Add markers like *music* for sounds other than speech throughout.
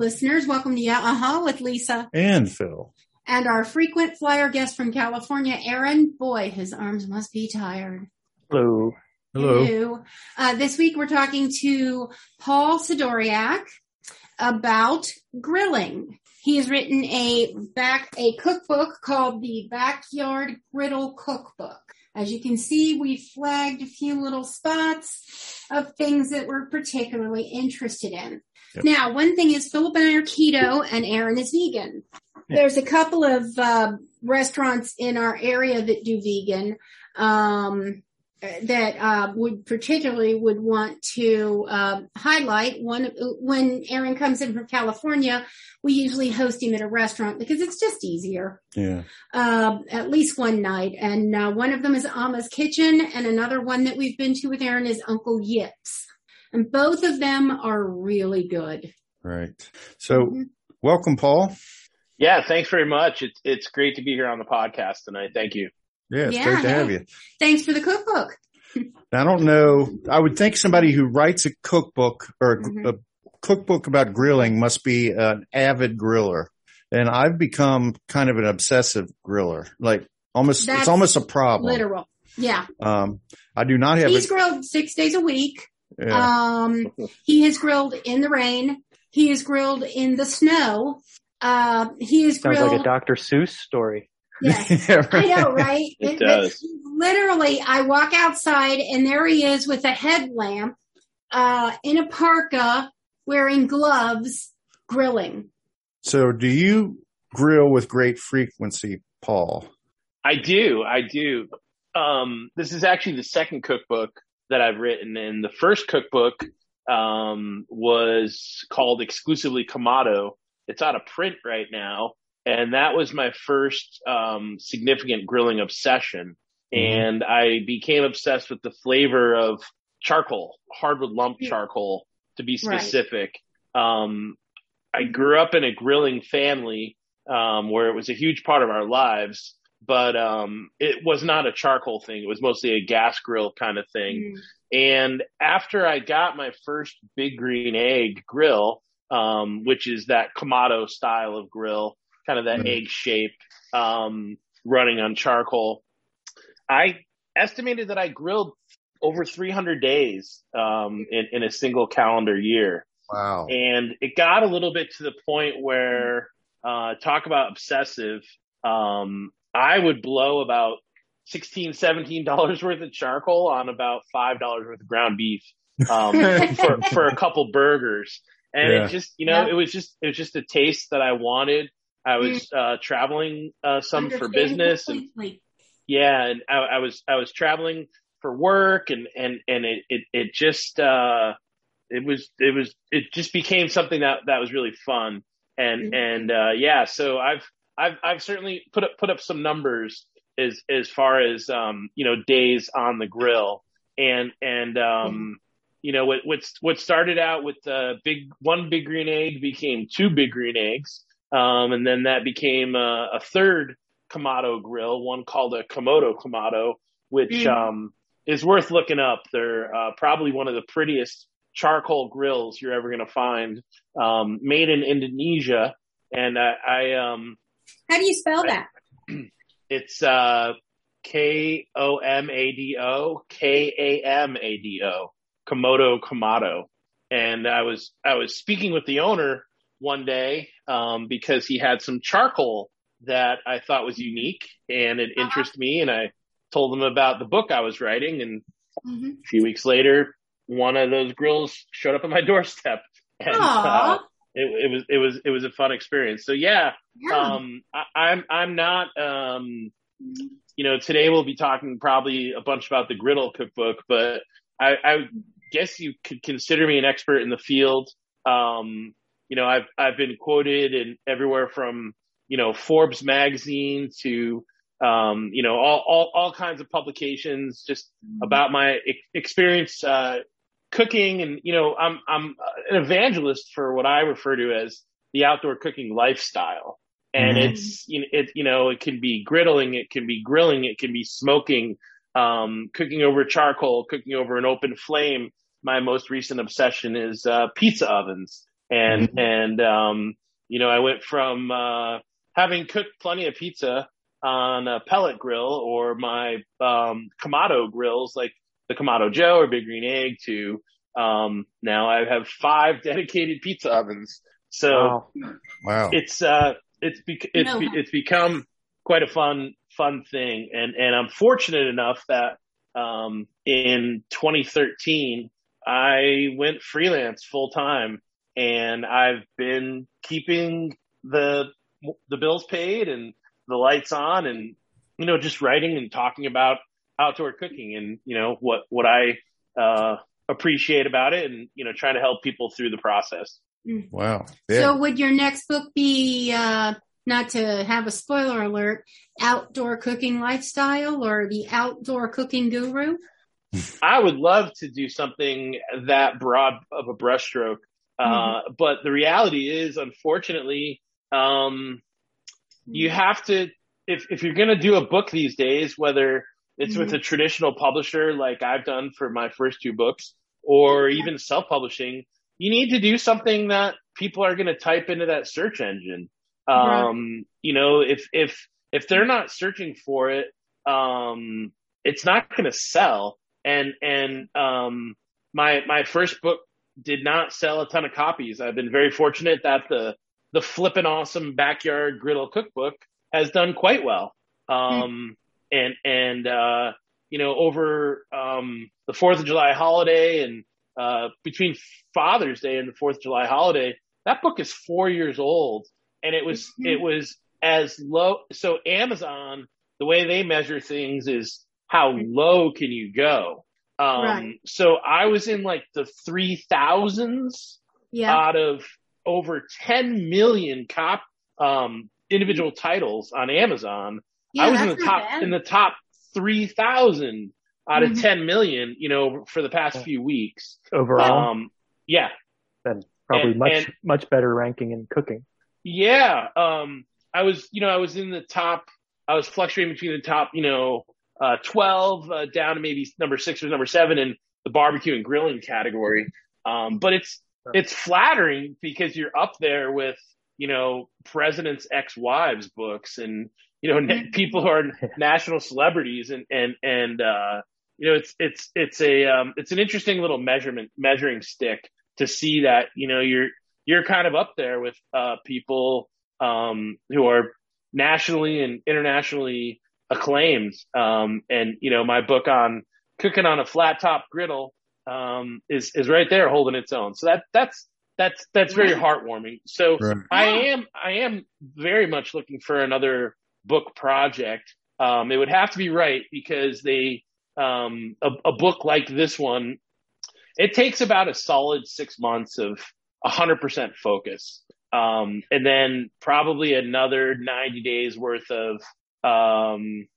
Hello, listeners. Welcome to Yeah Uh-huh with Lisa. And Phil. And our frequent flyer guest from California, Aaron. Boy, his arms must be tired. Hello. Hello. Hello. Uh, this week we're talking to Paul Sidoriak about grilling. He has written a back, a cookbook called the Backyard Griddle Cookbook. As you can see, we flagged a few little spots of things that we're particularly interested in. Yep. Now, one thing is Philip and I are keto and Aaron is vegan. There's a couple of uh, restaurants in our area that do vegan. Um, that uh, would particularly would want to uh, highlight one when Aaron comes in from California, we usually host him at a restaurant because it's just easier. Yeah. Uh, at least one night, and uh, one of them is Ama's Kitchen, and another one that we've been to with Aaron is Uncle Yips, and both of them are really good. Right. So, Mhm. welcome, Paul. Yeah, thanks very much. It's it's great to be here on the podcast tonight. Thank you. Yeah, it's Yeah, great to hey. have you. Thanks for the cookbook. *laughs* I don't know. I would think somebody who writes a cookbook or a, Mhm. a cookbook about grilling must be an avid griller. And I've become kind of an obsessive griller. Like almost, That's it's almost a problem. Literal, yeah. Um, I do not have He's it. grilled six days a week. Yeah. Um, he has grilled in the rain. He has grilled in the snow. Uh, he is Sounds grilled. like a Dr. Seuss story. Yes. *laughs* Yeah, I know, right? It It- does. it's Literally, I walk outside and there he is with a headlamp, uh, in a parka, wearing gloves, grilling. So do you grill with great frequency, Paul? I do. I do. Um, this is actually the second cookbook that I've written, and the first cookbook um, was called exclusively Kamado. It's out of print right now, and that was my first um, significant grilling obsession. Mhm. And I became obsessed with the flavor of charcoal, hardwood lump charcoal, to be Right. specific. Um, I grew up in a grilling family um, where it was a huge part of our lives, but um, it was not a charcoal thing. It was mostly a gas grill kind of thing. And after I got my first big green egg grill, um, which is that Kamado style of grill, kind of that Mhm. egg shape, um, running on charcoal, I estimated that I grilled over 300 days um, in, in a single calendar year. Wow. And it got a little bit to the point where, uh, talk about obsessive. Um, I would blow about 16, 17 dollars worth of charcoal on about five dollars worth of ground beef, um, *laughs* for, for a couple burgers. And Yeah. it just, you know, Yeah. it was just, it was just a taste that I wanted. I was, uh, traveling, uh, some for business and yeah, and I, I was I was traveling for work, and and and it it, it just uh, it was it was it just became something that that was really fun, and Mhm. and uh, yeah, so I've I've I've certainly put up put up some numbers as as far as um you know days on the grill, and and um you know what what's what started out with uh, big one big green egg became two big green eggs, um, and then that became uh, a third Kamado grill, one called a Komodo Kamado, which um, is worth looking up. They're uh, probably one of the prettiest charcoal grills you're ever going to find, um, made in Indonesia. And I, I um, How do you spell that? *clears throat* it's uh, K O M A D O K A M A D O Komodo Kamado. And I was I was speaking with the owner one day um, because he had some charcoal that I thought was unique and it Uh-huh. interested me. And I told him about the book I was writing. And Mhm. a few weeks later, one of those grills showed up on my *laughs* doorstep. And uh. It, it was it was it was a fun experience. So yeah, Yeah. um, I, I'm I'm not um, you know today we'll be talking probably a bunch about the griddle cookbook, but I, I guess you could consider me an expert in the field. Um, you know, I've I've been quoted in everywhere from you know Forbes magazine to um, you know all, all all kinds of publications just about my experience uh, cooking, and you know I'm I'm an evangelist for what I refer to as the outdoor cooking lifestyle. And Mhm. it's you know, it you know it can be griddling, it can be grilling, it can be smoking, um, cooking over charcoal, cooking over an open flame. My most recent obsession is uh, pizza ovens. and mm-hmm. and um, you know, I went from uh, having cooked plenty of pizza on a pellet grill or my um, Kamado grills, like the Kamado Joe or Big Green Egg, to um, now I have five *laughs* dedicated pizza ovens. So wow, wow. it's uh, it's be- it's be- it's become quite a fun fun thing, and and I'm fortunate enough that um, in 2013 I went freelance full time, and I've been keeping the the bills paid and the lights on, and you know just writing and talking about outdoor cooking and you know what what I uh, appreciate about it, and you know trying to help people through the process. Mm. Wow. Yeah. So would your next book be uh, not to have a spoiler alert, outdoor cooking lifestyle or the outdoor cooking guru? I would love to do something that broad of a brushstroke. Uh, mm-hmm. but the reality is, unfortunately, um, you mm-hmm. have to, if, if you're going to do a book these days, whether it's mm-hmm. with a traditional publisher like I've done for my first two books or even self publishing, you need to do something that people are going to type into that search engine. Um, right. you know, if, if, if they're not searching for it, um, it's not going to sell. And, and, um, my, my first book did not sell a ton of copies. I've been very fortunate that the, the flippin' awesome backyard griddle cookbook has done quite well. Um, mm. And, and, uh, you know, over, um, the 4th of July holiday and, uh, between Father's Day and the 4th of July holiday, that book is four years old and it was mm-hmm. it was as low. So Amazon, the way they measure things is how low can you go. Um, right. So I was in like the three thousands yeah. out of over 10 million cop um, individual titles on Amazon. Yeah, I was in the top bad. in the top 3,000 out of mm-hmm. 10 million, you know, for the past few weeks. Overall. Um, yeah. Then probably and, much and, much better ranking in cooking. Yeah. Um, I was, you know, I was in the top, I was fluctuating between the top, you know, uh, 12, uh, down to maybe number six or number seven in the barbecue and grilling category. Um, but it's, it's flattering because you're up there with, you know, president's ex-wives books and, you know, *laughs* people who are national celebrities and, and, and, uh, you know, it's, it's, it's a, um, it's an interesting little measurement, measuring stick to see that, you know, you're, you're kind of up there with uh, people um, who are nationally and internationally acclaimed. Um, and you know, my book on cooking on a flat top griddle um, is is right there holding its own. So that that's that's that's very heartwarming. So right. I am I am very much looking for another book project. Um, it would have to be right because they um, a, a book like this one, it takes about a solid six months of 100% focus. Um, and then probably another 90 days worth of, um,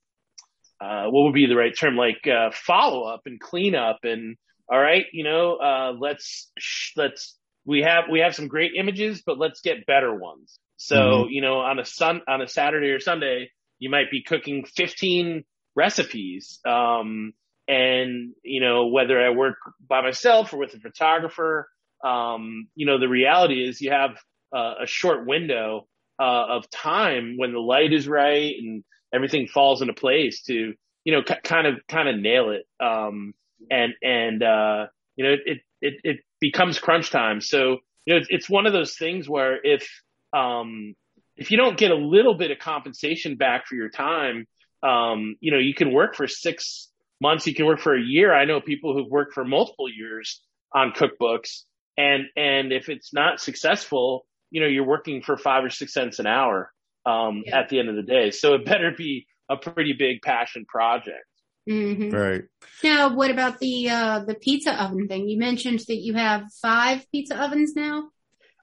uh, what would be the right term? Like, uh, follow up and clean up and, all right, you know, uh, let's, let's, we have, we have some great images, but let's get better ones. So, mm-hmm. you know, on a sun, on a Saturday or Sunday, you might be cooking 15 recipes. Um, and, you know, whether I work by myself or with a photographer, um, you know, the reality is you have uh, a short window uh, of time when the light is right and everything falls into place to, you know, c- kind of, kind of nail it. Um, and, and, uh, you know, it, it, it becomes crunch time. So, you know, it's, it's one of those things where if, um, if you don't get a little bit of compensation back for your time, um, you know, you can work for six months, you can work for a year. I know people who've worked for multiple years on cookbooks and and if it's not successful, you know, you're working for five or six cents an hour um, yeah. at the end of the day. So it better be a pretty big passion project. Mm-hmm. Right. Now, what about the uh, the pizza oven thing? You mentioned that you have five pizza ovens now.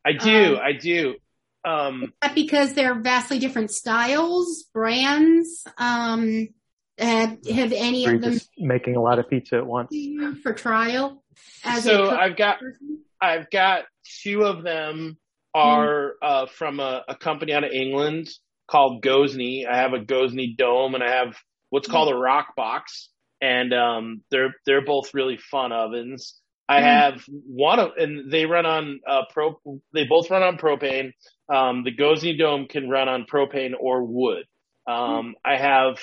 I do. Um, I do. Um, because they're vastly different styles, brands. Um, have, have any of them making a lot of pizza at once for trial? so I've got person? I've got two of them are mm. uh, from a, a, company out of England called Gozney. I have a Gozney dome and I have what's mm. called a Roccbox, and um, they're they're both really fun ovens. I mm-hmm. have one of, and they run on uh, pro. They both run on propane. Um, the Gozney Dome can run on propane or wood. Um. I have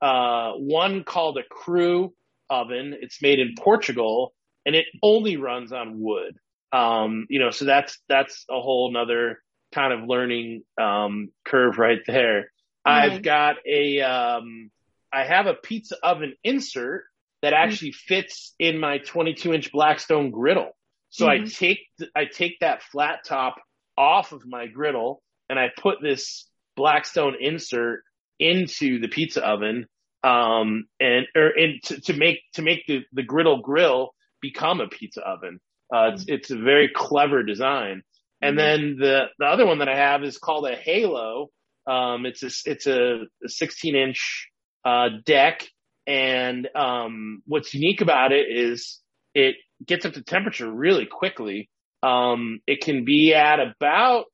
uh, one called a Cru oven. It's made in Portugal, and it only runs on wood. Um, you know, so that's that's a whole nother kind of learning um, curve right there. I've got a um, I have a pizza oven insert that mm-hmm. actually fits in my 22 inch Blackstone griddle. So mm-hmm. I take I take that flat top off of my griddle and I put this Blackstone insert into the pizza oven um, and or and to, to make to make the, the griddle grill become a pizza oven. Uh, it's, mm-hmm. it's a very clever design. And mm-hmm. then the the other one that I have is called a Halo. Um, it's a it's a, a 16 inch uh, deck, and um, what's unique about it is it gets up to temperature really quickly. Um, it can be at about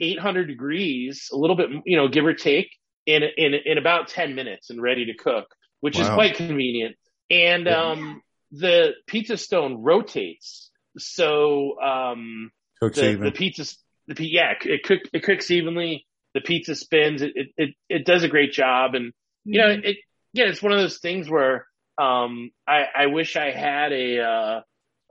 800 degrees, a little bit, you know, give or take, in in in about 10 minutes and ready to cook, which wow. is quite convenient. And um, the pizza stone rotates, so um, cooks the, even. the pizza, the yeah, it cook it cooks evenly. The pizza spins. It it it does a great job, and you know mm-hmm. it. Yeah, it's one of those things where um, I I wish I had a uh,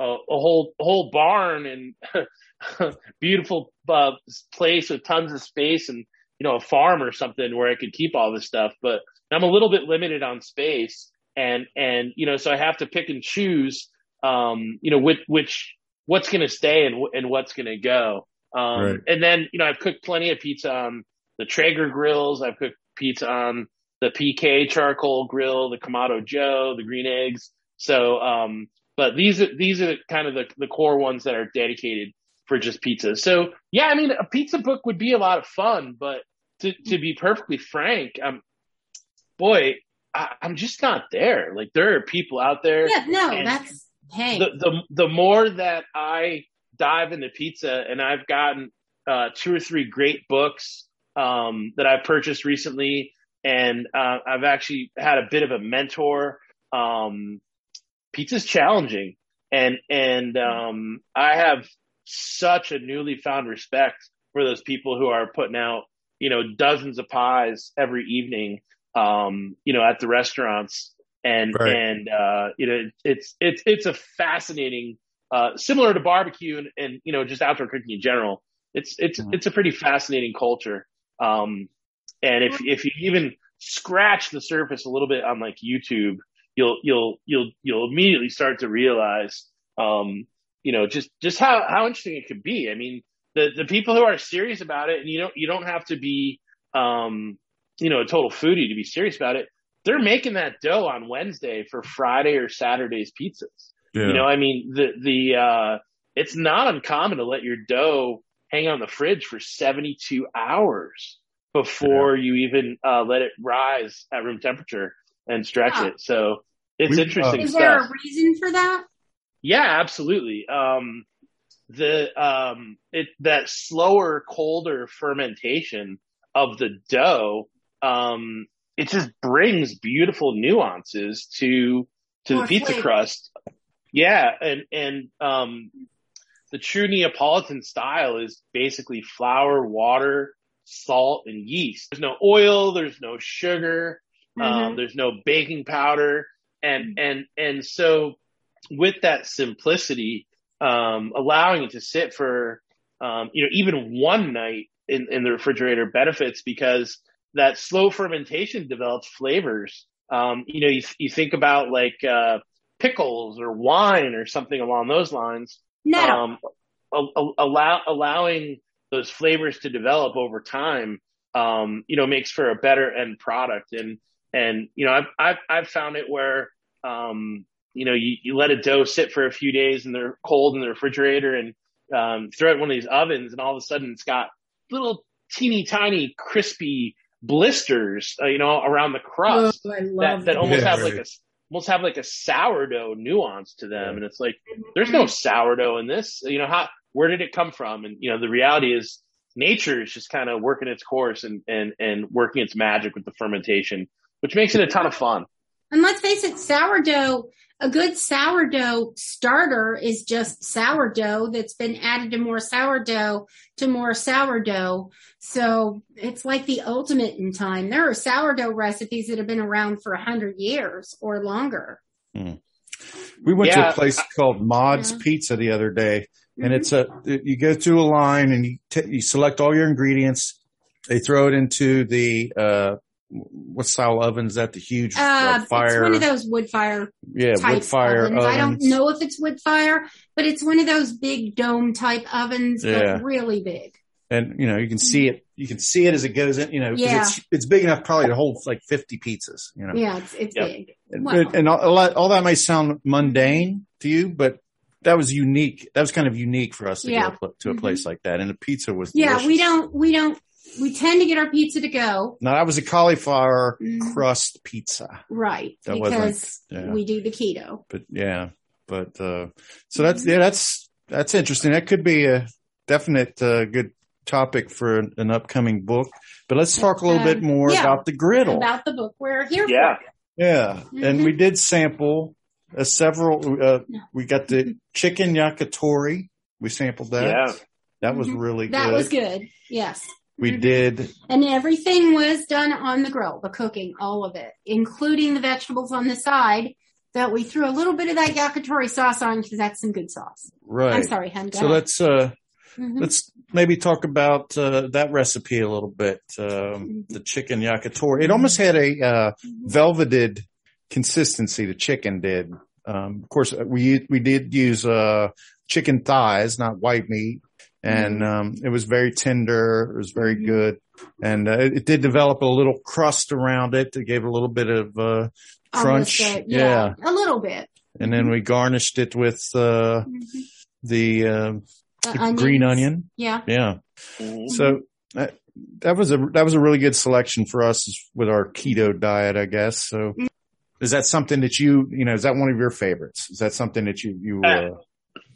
a, a whole a whole barn and *laughs* beautiful uh, place with tons of space and you know, a farm or something where I could keep all this stuff, but I'm a little bit limited on space and, and, you know, so I have to pick and choose, um, you know, which, which, what's going to stay and, and what's going to go. Um, right. and then, you know, I've cooked plenty of pizza on the Traeger grills. I've cooked pizza on the PK charcoal grill, the Kamado Joe, the green eggs. So, um, but these are, these are kind of the, the core ones that are dedicated for just pizza. So yeah, I mean, a pizza book would be a lot of fun, but to, to be perfectly frank, um, boy, I, am just not there. Like there are people out there. Yeah, no, that's hey. The, the the more that I dive into pizza, and I've gotten uh, two or three great books um, that I've purchased recently, and uh, I've actually had a bit of a mentor. Um, pizza's challenging, and and um, I have such a newly found respect for those people who are putting out you know, dozens of pies every evening, um, you know, at the restaurants. And, right. and, uh, you know, it's, it's, it's a fascinating, uh, similar to barbecue and, and, you know, just outdoor cooking in general. It's, it's, mm-hmm. it's a pretty fascinating culture. Um, and if, if you even scratch the surface a little bit on like YouTube, you'll, you'll, you'll, you'll immediately start to realize, um, you know, just, just how, how interesting it could be. I mean, the the people who are serious about it, and you don't you don't have to be um, you know a total foodie to be serious about it. They're making that dough on Wednesday for Friday or Saturday's pizzas. Yeah. You know, I mean the the uh, it's not uncommon to let your dough hang on the fridge for 72 hours before yeah. you even uh, let it rise at room temperature and stretch yeah. it. So it's we, interesting. Uh, is stuff. there a reason for that? Yeah, absolutely. Um, the um it that slower colder fermentation of the dough um it just brings beautiful nuances to to More the pizza flavor. crust yeah and and um the true neapolitan style is basically flour water salt and yeast there's no oil there's no sugar um, mm-hmm. um there's no baking powder and and and so with that simplicity um, allowing it to sit for, um, you know, even one night in, in the refrigerator benefits because that slow fermentation develops flavors. Um, you know, you, you think about like, uh, pickles or wine or something along those lines. No. Um, allow, allowing those flavors to develop over time, um, you know, makes for a better end product. And, and, you know, I've, I've, I've found it where, um, you know, you, you let a dough sit for a few days and they're cold in the refrigerator and um, throw it in one of these ovens and all of a sudden it's got little teeny tiny crispy blisters, uh, you know, around the crust oh, that, that almost yeah, have right. like a, almost have like a sourdough nuance to them. And it's like, there's no sourdough in this, you know, how, where did it come from? And, you know, the reality is nature is just kind of working its course and, and, and working its magic with the fermentation, which makes it a ton of fun. And let's face it, sourdough a good sourdough starter is just sourdough that's been added to more sourdough to more sourdough. So it's like the ultimate in time. There are sourdough recipes that have been around for a hundred years or longer. Hmm. We went yeah. to a place called Mod's yeah. Pizza the other day and mm-hmm. it's a, you go through a line and you, t- you select all your ingredients. They throw it into the, uh, what style oven is that? The huge uh, fire. It's one of those wood fire. Yeah, wood fire ovens. ovens. I don't know if it's wood fire, but it's one of those big dome type ovens, yeah. but really big. And you know, you can see it. You can see it as it goes in. You know, yeah. it's it's big enough probably to hold like fifty pizzas. You know. Yeah, it's it's big. And, wow. and all, all that may sound mundane to you, but that was unique. That was kind of unique for us to yeah. go to a place mm-hmm. like that. And the pizza was yeah. Delicious. We don't we don't we tend to get our pizza to go. No, that was a cauliflower mm. crust pizza. Right. That because yeah. we do the keto. But yeah, but, uh, so that's, yeah, that's, that's interesting. That could be a definite, uh, good topic for an, an upcoming book. But let's talk a little bit more yeah, about the griddle. About the book we're here yeah. for. Yeah. Mm-hmm. And we did sample uh, several, uh, we got the chicken yakitori. We sampled that. Yeah. That was mm-hmm. really good. That was good. Yes. We did. And everything was done on the grill, the cooking, all of it, including the vegetables on the side that we threw a little bit of that yakitori sauce on because that's some good sauce. Right. I'm sorry, hun. So let's, uh, mm-hmm. let's maybe talk about, uh, that recipe a little bit. Um, mm-hmm. the chicken yakitori. It almost had a, uh, velveted consistency. The chicken did. Um, of course, we, we did use, uh, chicken thighs, not white meat and mm-hmm. um, it was very tender. It was very mm-hmm. good, and uh, it, it, did develop a little crust around it. It gave a little bit of uh, crunch. yeah, yeah, a little bit. And then we garnished it with uh, mm-hmm. the, uh, the green onion. Yeah, yeah. Mm-hmm. So that, that was a that was a really good selection for us with our keto diet, I guess. So. Mm-hmm. Is that something that you, you know, is that one of your favorites? Is that something that you, you, uh,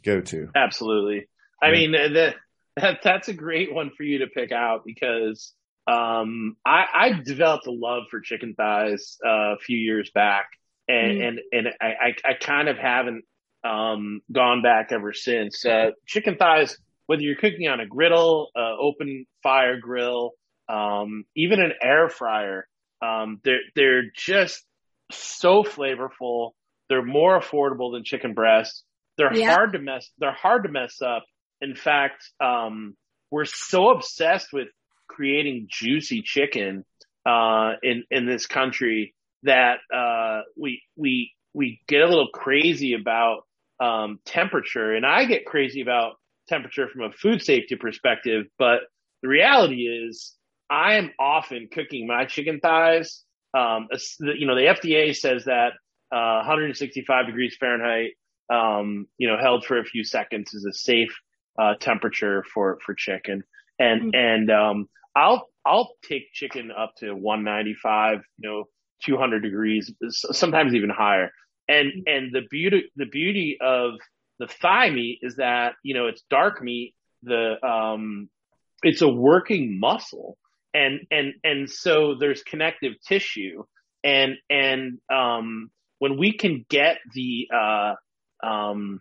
go to? Absolutely. I mean, that, *laughs* that that's a great one for you to pick out because um, I, I developed a love for chicken thighs uh, a few years back, and mm. and and I, I, I kind of haven't um, gone back ever since. Uh, chicken thighs, whether you're cooking on a griddle, uh, open fire grill, um, even an air fryer, um, they're they're just so flavorful. They're more affordable than chicken breasts. They're yeah. hard to mess. They're hard to mess up in fact, um, we're so obsessed with creating juicy chicken uh, in in this country that uh, we we we get a little crazy about um, temperature, and I get crazy about temperature from a food safety perspective. But the reality is, I am often cooking my chicken thighs. Um, you know, the FDA says that uh, 165 degrees Fahrenheit, um, you know, held for a few seconds is a safe uh, temperature for for chicken, and mm-hmm. and um, I'll I'll take chicken up to 195, you know, 200 degrees, sometimes even higher. And mm-hmm. and the beauty the beauty of the thigh meat is that you know it's dark meat. The um, it's a working muscle, and and and so there's connective tissue, and and um, when we can get the uh, um,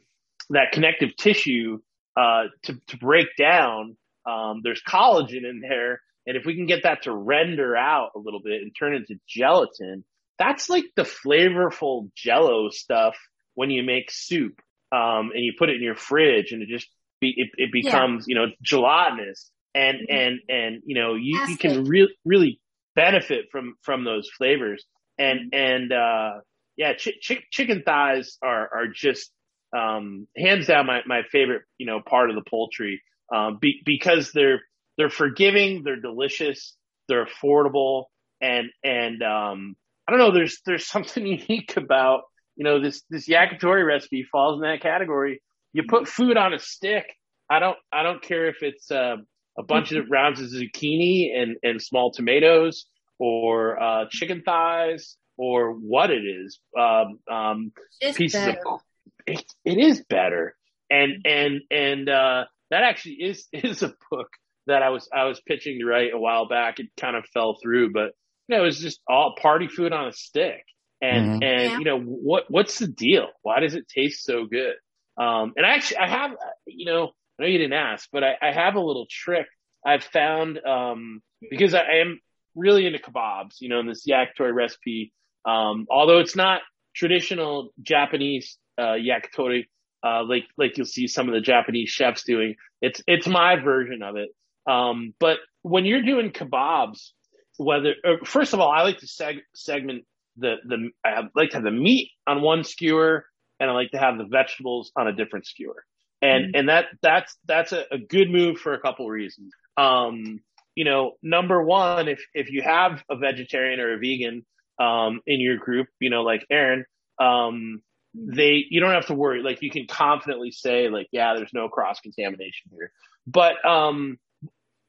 that connective tissue uh, to, to break down. Um, there's collagen in there. And if we can get that to render out a little bit and turn into gelatin, that's like the flavorful jello stuff when you make soup. Um, and you put it in your fridge and it just be, it, it becomes, yeah. you know, gelatinous and, mm-hmm. and, and, you know, you, you can really, really benefit from, from those flavors. And, mm-hmm. and, uh, yeah, ch- ch- chicken thighs are, are just um, hands down my, my favorite, you know, part of the poultry, um, be, because they're, they're forgiving, they're delicious, they're affordable. And, and, um, I don't know, there's, there's *laughs* something unique about, you know, this, this yakitori recipe falls in that category. You put food on a stick. I don't, I don't care if it's, uh, a bunch of rounds of zucchini and, and small tomatoes or, uh, chicken thighs or what it is. Um, um, pieces better. of it, it is better. And, and, and, uh, that actually is, *laughs* is a book that I was, I was pitching to write a while back. It kind of fell through, but you know, it was just all party food on a stick. And, mm-hmm. and, yeah. you know, what, what's the deal? Why does it taste so good? Um, and I actually, I have, you know, I know you didn't ask, but I, I have a little trick I've found, um, because I, I am really into kebabs, you know, in this yakitori recipe. Um, although it's not traditional Japanese, uh, yakitori, uh, like, like you'll see some of the Japanese chefs doing. It's, it's my version of it. Um, but when you're doing kebabs, whether, uh, first of all, I like to seg- segment the, the, I like to have the meat on one skewer and I like to have the vegetables on a different skewer. And, mm-hmm. and that, that's, that's a, a, good move for a couple reasons. Um, you know, number one, if, if you have a vegetarian or a vegan, um, in your group, you know, like Aaron, um, they, you don't have to worry. Like you can confidently say like, yeah, there's no cross contamination here, but, um,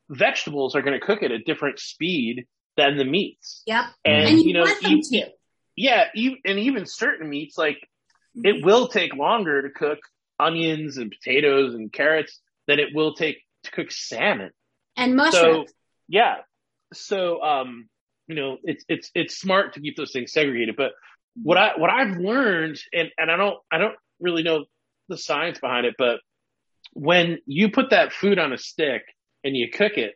vegetables are going to cook at a different speed than the meats. Yep. And, and you, you know, even, yeah, even, and even certain meats, like it will take longer to cook onions and potatoes and carrots than it will take to cook salmon and mushrooms. So, yeah. So, um, you know, it's, it's, it's smart to keep those things segregated. But what I, what I've learned and, and I don't, I don't really know the science behind it, but when you put that food on a stick and you cook it,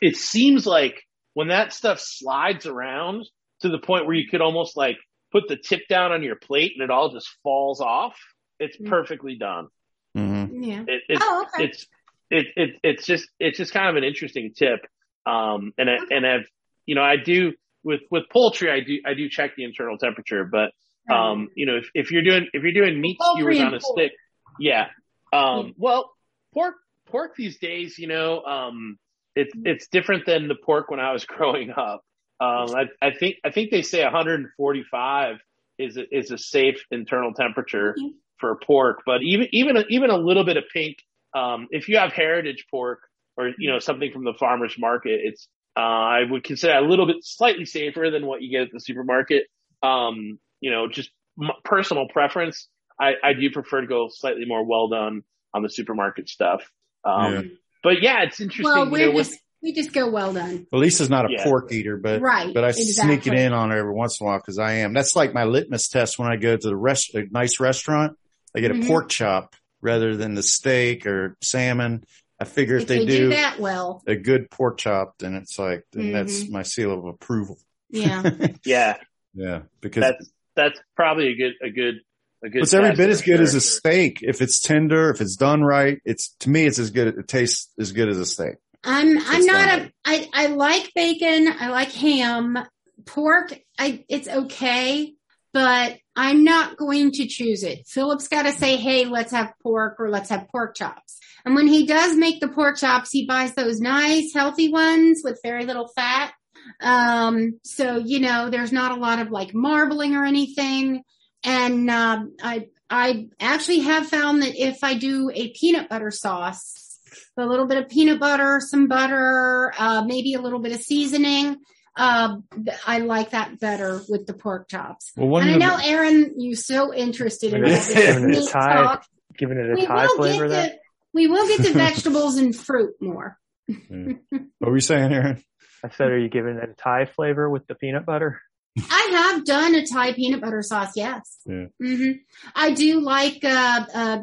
it seems like when that stuff slides around to the point where you could almost like put the tip down on your plate and it all just falls off, it's mm-hmm. perfectly done. Mm-hmm. Yeah. It, it, oh, okay. It's it, it it's just it's just kind of an interesting tip. Um, and I, and I've you know I do with with poultry I do I do check the internal temperature, but um, you know if, if you're doing if you're doing meat skewers on a pork. stick, yeah. Um, well, pork pork these days, you know, um, it's it's different than the pork when I was *laughs* growing up. Um, I, I think I think they say 145 is a, is a safe internal temperature mm-hmm. for pork, but even even a, even a little bit of pink um, if you have heritage pork or you know something from the farmers market, it's uh, I would consider a little bit slightly safer than what you get at the supermarket. Um, you know, just m- personal preference. I, I do prefer to go slightly more well done on the supermarket stuff. Um, yeah. but yeah, it's interesting. Well, we're you know, just, with, we just go well done. Well, Lisa's not a yeah. pork eater, but right, but I exactly. sneak it in on her every once in a while because I am. That's like my litmus test when I go to the rest, a nice restaurant. I get a mm-hmm. pork chop rather than the steak or salmon. I figure if, if they, they do, do, that well, a good pork chop, then it's like, then mm-hmm. that's my seal of approval. Yeah. *laughs* yeah. Yeah. Because that's, that's probably a good, a good, a good. It's every bit as good sure. as a steak. If it's tender, if it's done right, it's, to me, it's as good, it tastes as good as a steak. I'm, I'm not a, I, I like bacon. I like ham. Pork, I, it's okay but I'm not going to choose it. Philip's got to say, Hey, let's have pork or let's have pork chops. And when he does make the pork chops, he buys those nice healthy ones with very little fat. Um, so, you know, there's not a lot of like marbling or anything. And, uh, I, I actually have found that if I do a peanut butter sauce, a little bit of peanut butter, some butter, uh, maybe a little bit of seasoning, uh, I like that better with the pork chops. Well, and I know, the, Aaron, you're so interested in this giving it a Thai, talk. giving it a we Thai flavor. That we will get to vegetables and fruit more. Yeah. *laughs* What were you saying, Aaron? I said, are you giving it a Thai flavor with the peanut butter? I have done a Thai peanut butter sauce. Yes. Yeah. Mm-hmm. I do like, uh, uh,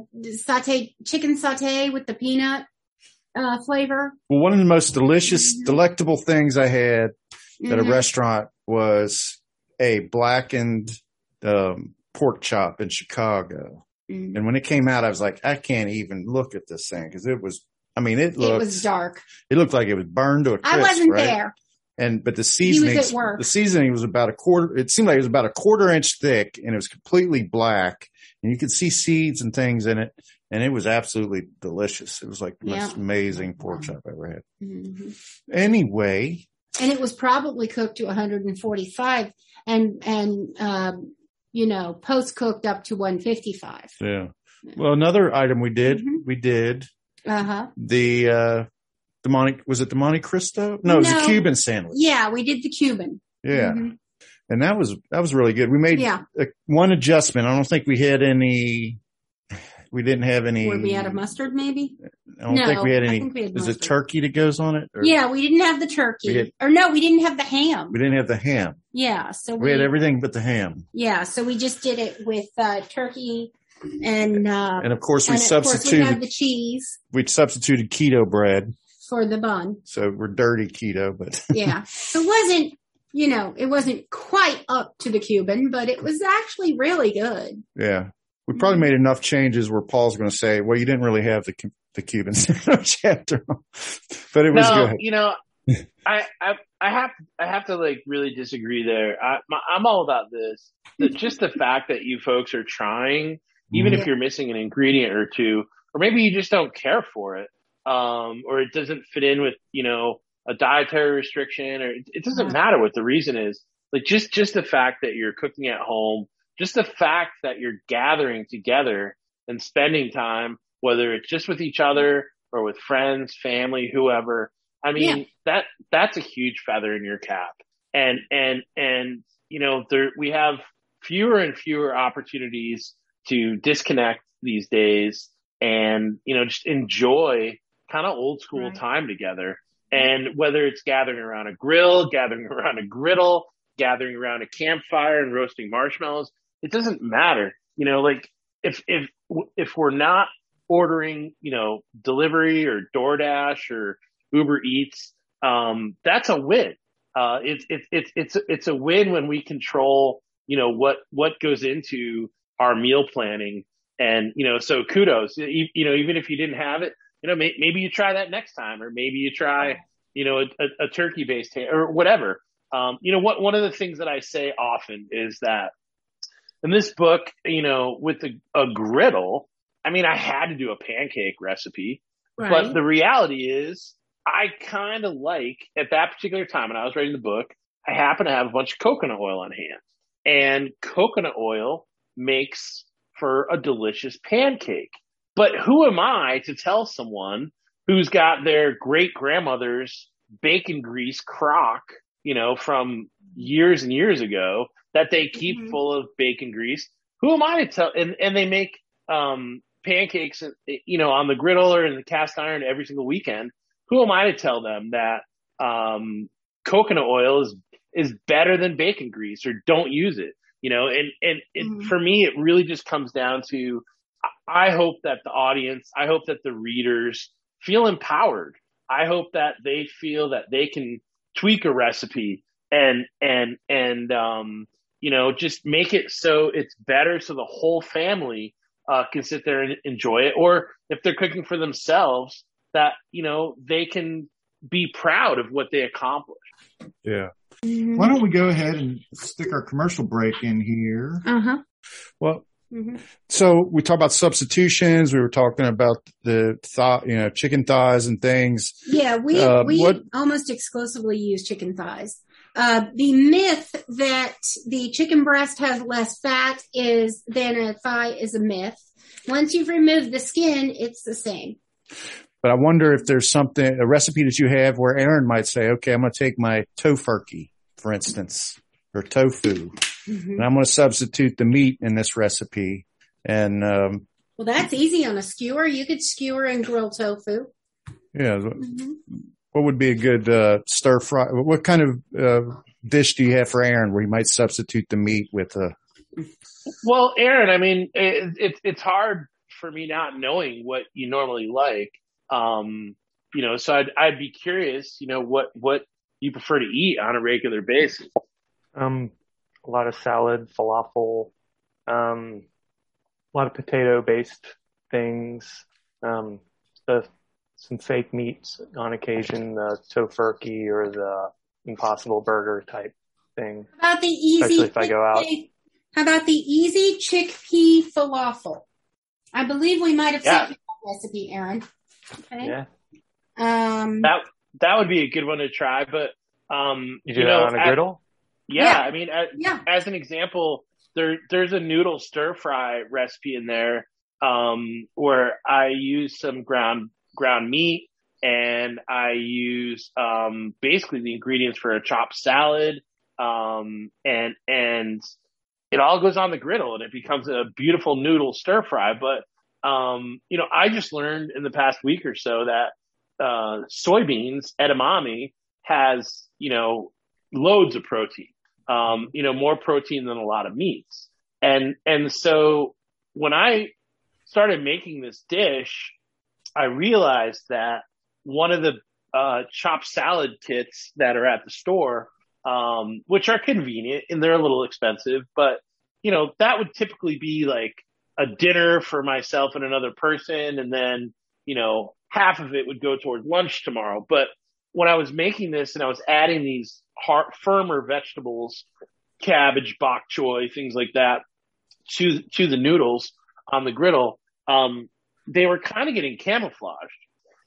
saute, chicken saute with the peanut, uh, flavor. Well, one of the most delicious, mm-hmm. delectable things I had mm-hmm. at a mm-hmm. restaurant was a blackened um, pork chop in Chicago. Mm-hmm. And when it came out, I was like, I can't even look at this thing because it was, I mean, it looked, it was dark. It looked like it was burned to a crisp. I wasn't right? there. And, but the seasoning, the seasoning was about a quarter, it seemed like it was about a quarter inch thick and it was completely black and you could see seeds and things in it. And it was absolutely delicious. It was like the yeah. most amazing pork chop I ever had. Mm-hmm. Anyway, and it was probably cooked to 145 and and um, you know post cooked up to 155 yeah. Well another item we did mm-hmm. we did uh-huh. the uh the Monte was it the Monte Cristo? No, no, it was a Cuban sandwich. Yeah we did the Cuban. Yeah. Mm-hmm. and that was that was really good. We made yeah. a, one adjustment. I don't think we had any we didn't have any. Were we out of mustard? Maybe. I don't No, think we had I any. think we had is it turkey that goes on it? Or Yeah, we didn't have the turkey, had- or no, we didn't have the ham. We didn't have the ham. Yeah, so We had everything but the ham, Yeah, so we just did it with uh, turkey and uh, and of course we and of course we substituted. had the cheese we substituted keto bread, for the bun. so we're dirty keto, but *laughs* Yeah, so it wasn't you know it wasn't quite up to the Cuban, but it was actually really good. yeah, we probably hmm. made enough changes where Paul's going to say, "Well, you didn't really have the the Cuban all," *laughs* but it was no, good. you know, *laughs* I, I I have I have to like really disagree there. I, my, I'm all about this. Just the fact that you folks are trying, even Yeah. if mm-hmm. you're missing an ingredient or two, or maybe you just don't care for it, um, or it doesn't fit in with you know a dietary restriction, or it, it doesn't mm-hmm. matter what the reason is. Like just just the fact that you're cooking at home, just the fact that you're gathering together and spending time, whether it's just with each other or with friends, family, whoever. I mean, Yeah. that that's a huge feather in your cap. And and and you know, there we have fewer and fewer opportunities to disconnect these days and you know just enjoy kind of old school Right. time together. And whether it's gathering around a grill, gathering *laughs* around a griddle, gathering around a campfire and roasting marshmallows, it doesn't matter. You know, like if if if we're not ordering, you know, delivery or DoorDash or Uber Eats, um, that's a win. Uh, it's it's it's it's it's a win when we control, you know, what what goes into our meal planning, and you know, so kudos. You, you know, even if you didn't have it, you know, may, maybe you try that next time, or maybe you try, you know, a, a, turkey based or whatever. Um, you know, what one of the things that I say often is that in this book, you know, with a, a griddle, I mean, I had to do a pancake recipe, Right. but the reality is, I kind of like at that particular time when I was writing the book, I happen to have a bunch of coconut oil on hand, and coconut oil makes for a delicious pancake. But who am I to tell someone who's got their great grandmother's bacon grease crock, you know, from years and years ago that they keep Mhm. full of bacon grease? Who am I to tell? And, and they make, um, pancakes, you know, on the griddle or in the cast iron every single weekend. Who am I to tell them that, um, coconut oil is, is better than bacon grease or don't use it? You know, and, and it, Mhm. for me, it really just comes down to, I hope that the audience, I hope that the readers feel empowered. I hope that they feel that they can tweak a recipe and, and, and, um, you know, just make it so it's better so the whole family, uh, can sit there and enjoy it. Or if they're cooking for themselves, that, you know, they can be proud of what they accomplished. Yeah. Mhm. Why don't we go ahead and stick our commercial break in here? Uh-huh. Well, Mhm. so we talked about substitutions. We were talking about the thigh, you know, chicken thighs and things. Yeah, we Uh, we what- almost exclusively use chicken thighs. Uh, the myth that the chicken breast has less fat is than a thigh is a myth. Once you've removed the skin, it's the same. But I wonder if there's something, a recipe that you have where Aaron might say, okay, I'm going to take my tofurkey, for instance, or tofu, and I'm going to substitute the meat in this recipe. And, um, Well, that's easy on a skewer. You could skewer and grill tofu. yeah, what would be a good, uh, stir fry? What kind of, uh, dish do you have for Aaron where you might substitute the meat with a, Well, Aaron, I mean, it, it, it's hard for me not knowing what you normally like. Um, you know, so I'd, I'd be curious, you know, what, what you prefer to eat on a regular basis. Um, a lot of salad, falafel, um, a lot of potato based things, um, the, some fake meats on occasion, the tofurkey or the impossible burger type thing. How about the easy? Especially if I go out. How about the easy chickpea falafel? I believe we might have Yeah. sent that recipe, Aaron. Okay. Yeah. Um, That, that would be a good one to try, but, um, You do know, that on a at- griddle? Yeah, Yeah. I mean, as, yeah. as an example, there, there's a noodle stir fry recipe in there, um, where I use some ground, ground meat and I use, um, basically the ingredients for a chopped salad. Um, and, and it all goes on the griddle and it becomes a beautiful noodle stir fry. But, um, you know, I just learned in the past week or so that uh, soybeans, edamame, has you know loads of protein. Um, you know, more protein than a lot of meats. And and so when I started making this dish, I realized that one of the uh, chopped salad kits that are at the store, um, which are convenient and they're a little expensive, but you know that would typically be like a dinner for myself and another person, and then you know half of it would go towards lunch tomorrow. But when I was making this and I was adding these hard, firmer vegetables, cabbage, bok choy, things like that, to to the noodles on the griddle, um, they were kind of getting camouflaged,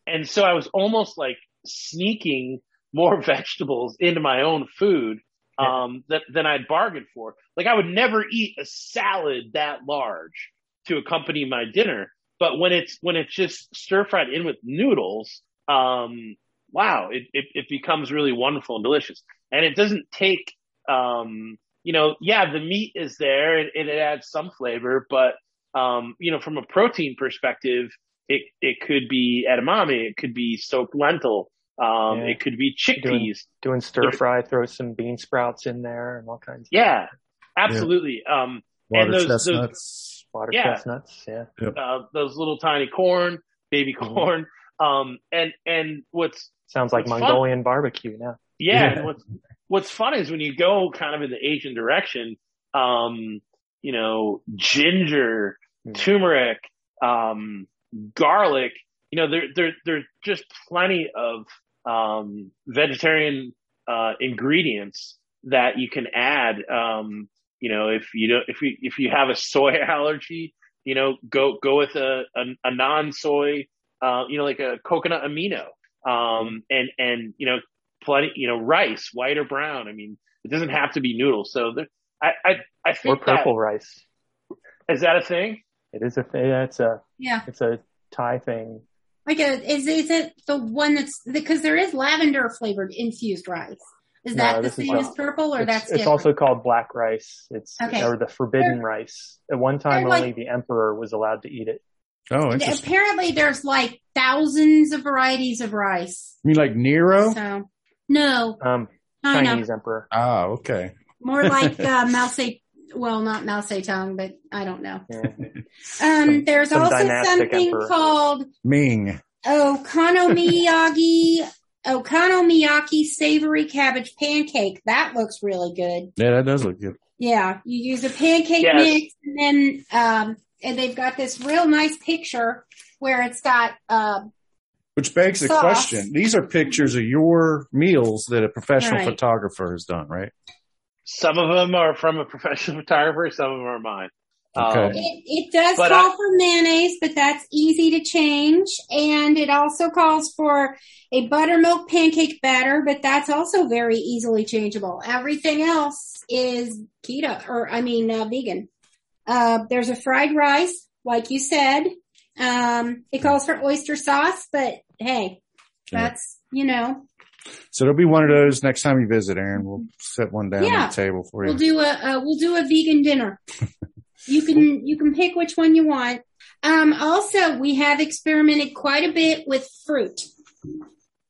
and so I was almost like sneaking more *laughs* vegetables into my own food um, that, than I'd bargained for. Like I would never eat a salad that large to accompany my dinner, but when it's when it's just stir fried in with noodles, um, wow, it, it, it becomes really wonderful and delicious. And it doesn't take, um, you know, yeah, the meat is there and, and it adds some flavor, but, um, you know, from a protein perspective, it, it could be edamame, it could be soaked lentil, um, Yeah. it could be chickpeas. doing stir fry, throw some bean sprouts in there and all kinds. Of Yeah, absolutely. Um, Water And those- those- chestnuts. water Yeah. chestnuts. Yeah. uh, those little tiny corn, baby Mhm. corn. Um, and, and what's, Sounds like What's fun- Mongolian barbecue now. Yeah, Yeah. and what's what's fun is when you go kind of in the Asian direction, um, you know, ginger, Mm. turmeric, um, garlic, you know, there there there's just plenty of um vegetarian uh ingredients that you can add. Um, you know, if you don't if you if you have a soy *laughs* allergy, you know, go go with a a, a non soy uh, you know, like a coconut amino. Um and and you know, plenty, you know, rice, white or brown. I mean, it doesn't have to be noodles. So there, I, I, I Or think purple rice. Is that a thing? It is a thing. Yeah, it's a Yeah. it's a Thai thing. Like a, is, is it the one that's, because there is lavender flavored infused rice. Is No, that the this is same as purple or it's, that's it's also called black rice. It's Okay. or the forbidden rice. At one time, They're like- only the emperor was allowed to eat it. Oh, interesting. Apparently there's like thousands of varieties of rice. You mean like Nero? So, no, Um, Chinese emperor. Oh, okay. More like *laughs* uh, Mao Se, well, not Mao Zedong, but I don't know. Yeah. *laughs* Um, Some- there's some also something emperor. called Ming. Okonomiyaki, Okonomiyaki savory cabbage pancake. That looks really good. Yeah, that does look good. Yeah, you use a pancake Yes. mix and then, um, and they've got this real nice picture where it's got, uh, Which begs the question. These are pictures of your meals that a professional Right. photographer has done, right? Some of them are from a professional *laughs* photographer. Some of them are mine. Okay. Um, it, it does call I- for mayonnaise, but that's easy to change. And it also calls for a buttermilk pancake batter, but that's also very easily changeable. Everything else is keto, or I mean, uh, vegan. Uh, there's a fried rice, like you said. Um, it calls for oyster sauce, but hey, Yeah. that's, you know, So there'll be one of those next time you visit, Aaron. We'll set one down Yeah. on the table for you. We'll do a uh, we'll do a vegan dinner. *laughs* you can you can pick which one you want. Um, also, we have experimented quite a bit with fruit.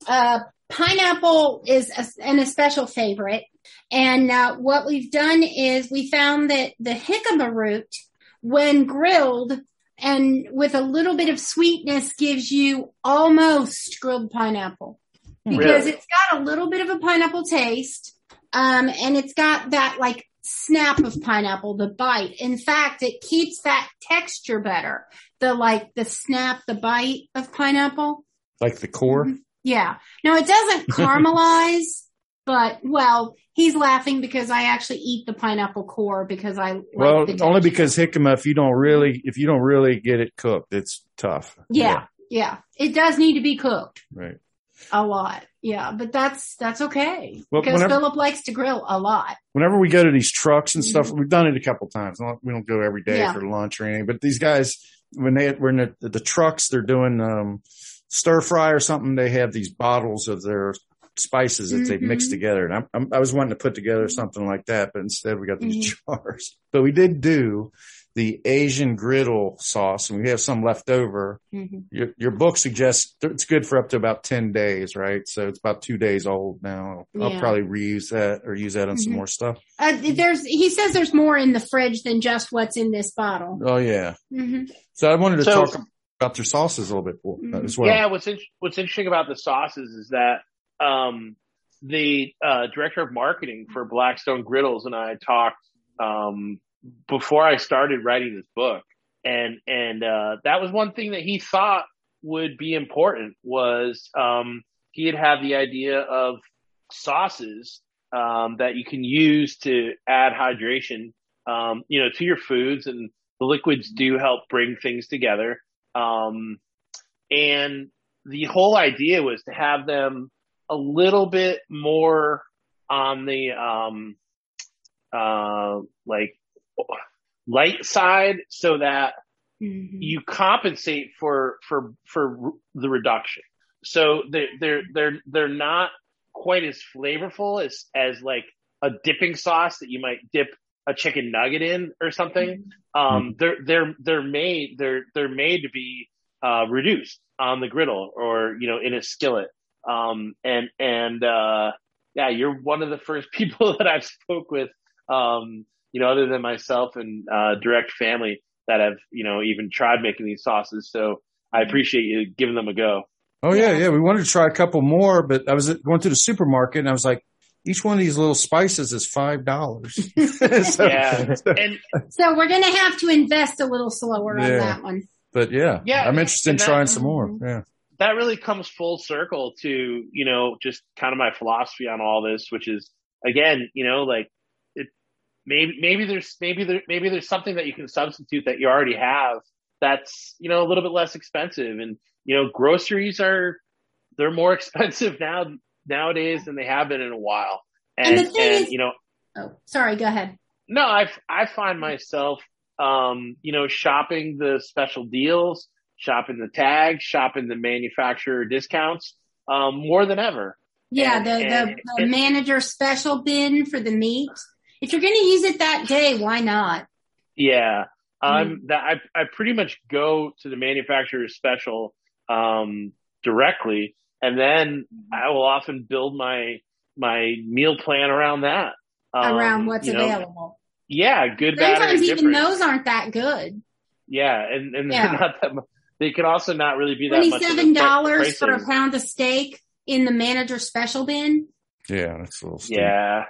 Uh, pineapple is a, an especial favorite, and uh, what we've done is we found that the jicama root, when grilled and with a little bit of sweetness, gives you almost grilled pineapple because Really? it's got a little bit of a pineapple taste. Um, and it's got that like snap of pineapple, the bite. In fact, it keeps that texture better. The like the snap, the bite of pineapple. like the core. Mm-hmm. Yeah. No, it doesn't *laughs* caramelize, but well, he's laughing because I actually eat the pineapple core because I like Well, only because jicama, if you don't really, if you don't really get it cooked, it's tough. yeah, yeah, it does need to be cooked Right. a lot. Yeah, but that's that's okay Well, because whenever- Philip likes to grill a lot. Whenever we go to these trucks and stuff, we've done it a couple times. We don't go every day Yeah. for lunch or anything, but these guys, when they were in the, the trucks, they're doing, um, stir fry or something. They have these bottles of their spices that they mix together. And I'm, I'm, I was wanting to put together something like that, but instead we got these jars. *laughs* But we did do the Asian griddle sauce, and we have some left over. Mhm. Your, your book suggests it's good for up to about 10 days, right? So it's about two days old now. I'll Yeah. probably reuse that or use that on some Mhm. more stuff. Uh, there's, he says there's more in the fridge than just what's in this bottle. Oh, yeah. hmm So I wanted to So- talk about their sauces a little bit more, Mhm. as well. Yeah, what's in, what's interesting about the sauces is that um, the uh, director of marketing for Blackstone Griddles and I talked um, before I started writing this book, and and uh, that was one thing that he thought would be important was um, he had had the idea of sauces um, that you can use to add hydration, um, you know, to your foods, and the liquids do help bring things together. Um, and the whole idea was to have them a little bit more on the um uh like light side so that Mm-hmm. you compensate for for for the reduction so they're they're they're they're not quite as flavorful as as like a dipping sauce that you might dip a chicken nugget in or something um they're they're they're made they're they're made to be uh reduced on the griddle or you know in a skillet. Um and and uh yeah you're one of the first *laughs* people that I've spoke with um you know other than myself and uh direct family that have you know even tried making these sauces. So I appreciate you giving them a go. Oh yeah, Yeah. yeah. We wanted to try a couple more, but I was going to the supermarket and I was like, each one of these little spices is five dollars. *laughs* *laughs* so, Yeah. so- and So we're going to have to invest a little slower on that one. but yeah, Yeah, I'm interested in that- trying some more. Mm-hmm. Yeah. that really comes full circle to you know just kind of my philosophy on all this which is again you know like it maybe maybe there's maybe there maybe there's something that you can substitute that you already have that's you know a little bit less expensive and you know groceries are they're more *laughs* expensive now nowadays than they have been in a while And and the thing and is- you know Oh, sorry. Go ahead. no, I I find myself, um, you know, shopping the special deals, shopping the tags, shopping the manufacturer discounts, um, more than ever. Yeah, And- the, the, the manager special bin for the meat. If you're going to use it that day, why not? Yeah, I'm that I I pretty much go to the manufacturer's special um, directly, and then I will often build my my meal plan around that. Um, around what's you know, available. Yeah, good, bad, Sometimes even indifferent. those aren't that good. Yeah, and and Yeah. they're not that. mu- They can also not really be that Twenty much. of a seven pri- dollars for a pound of steak in the manager special bin. Yeah, that's a little steep. Yeah.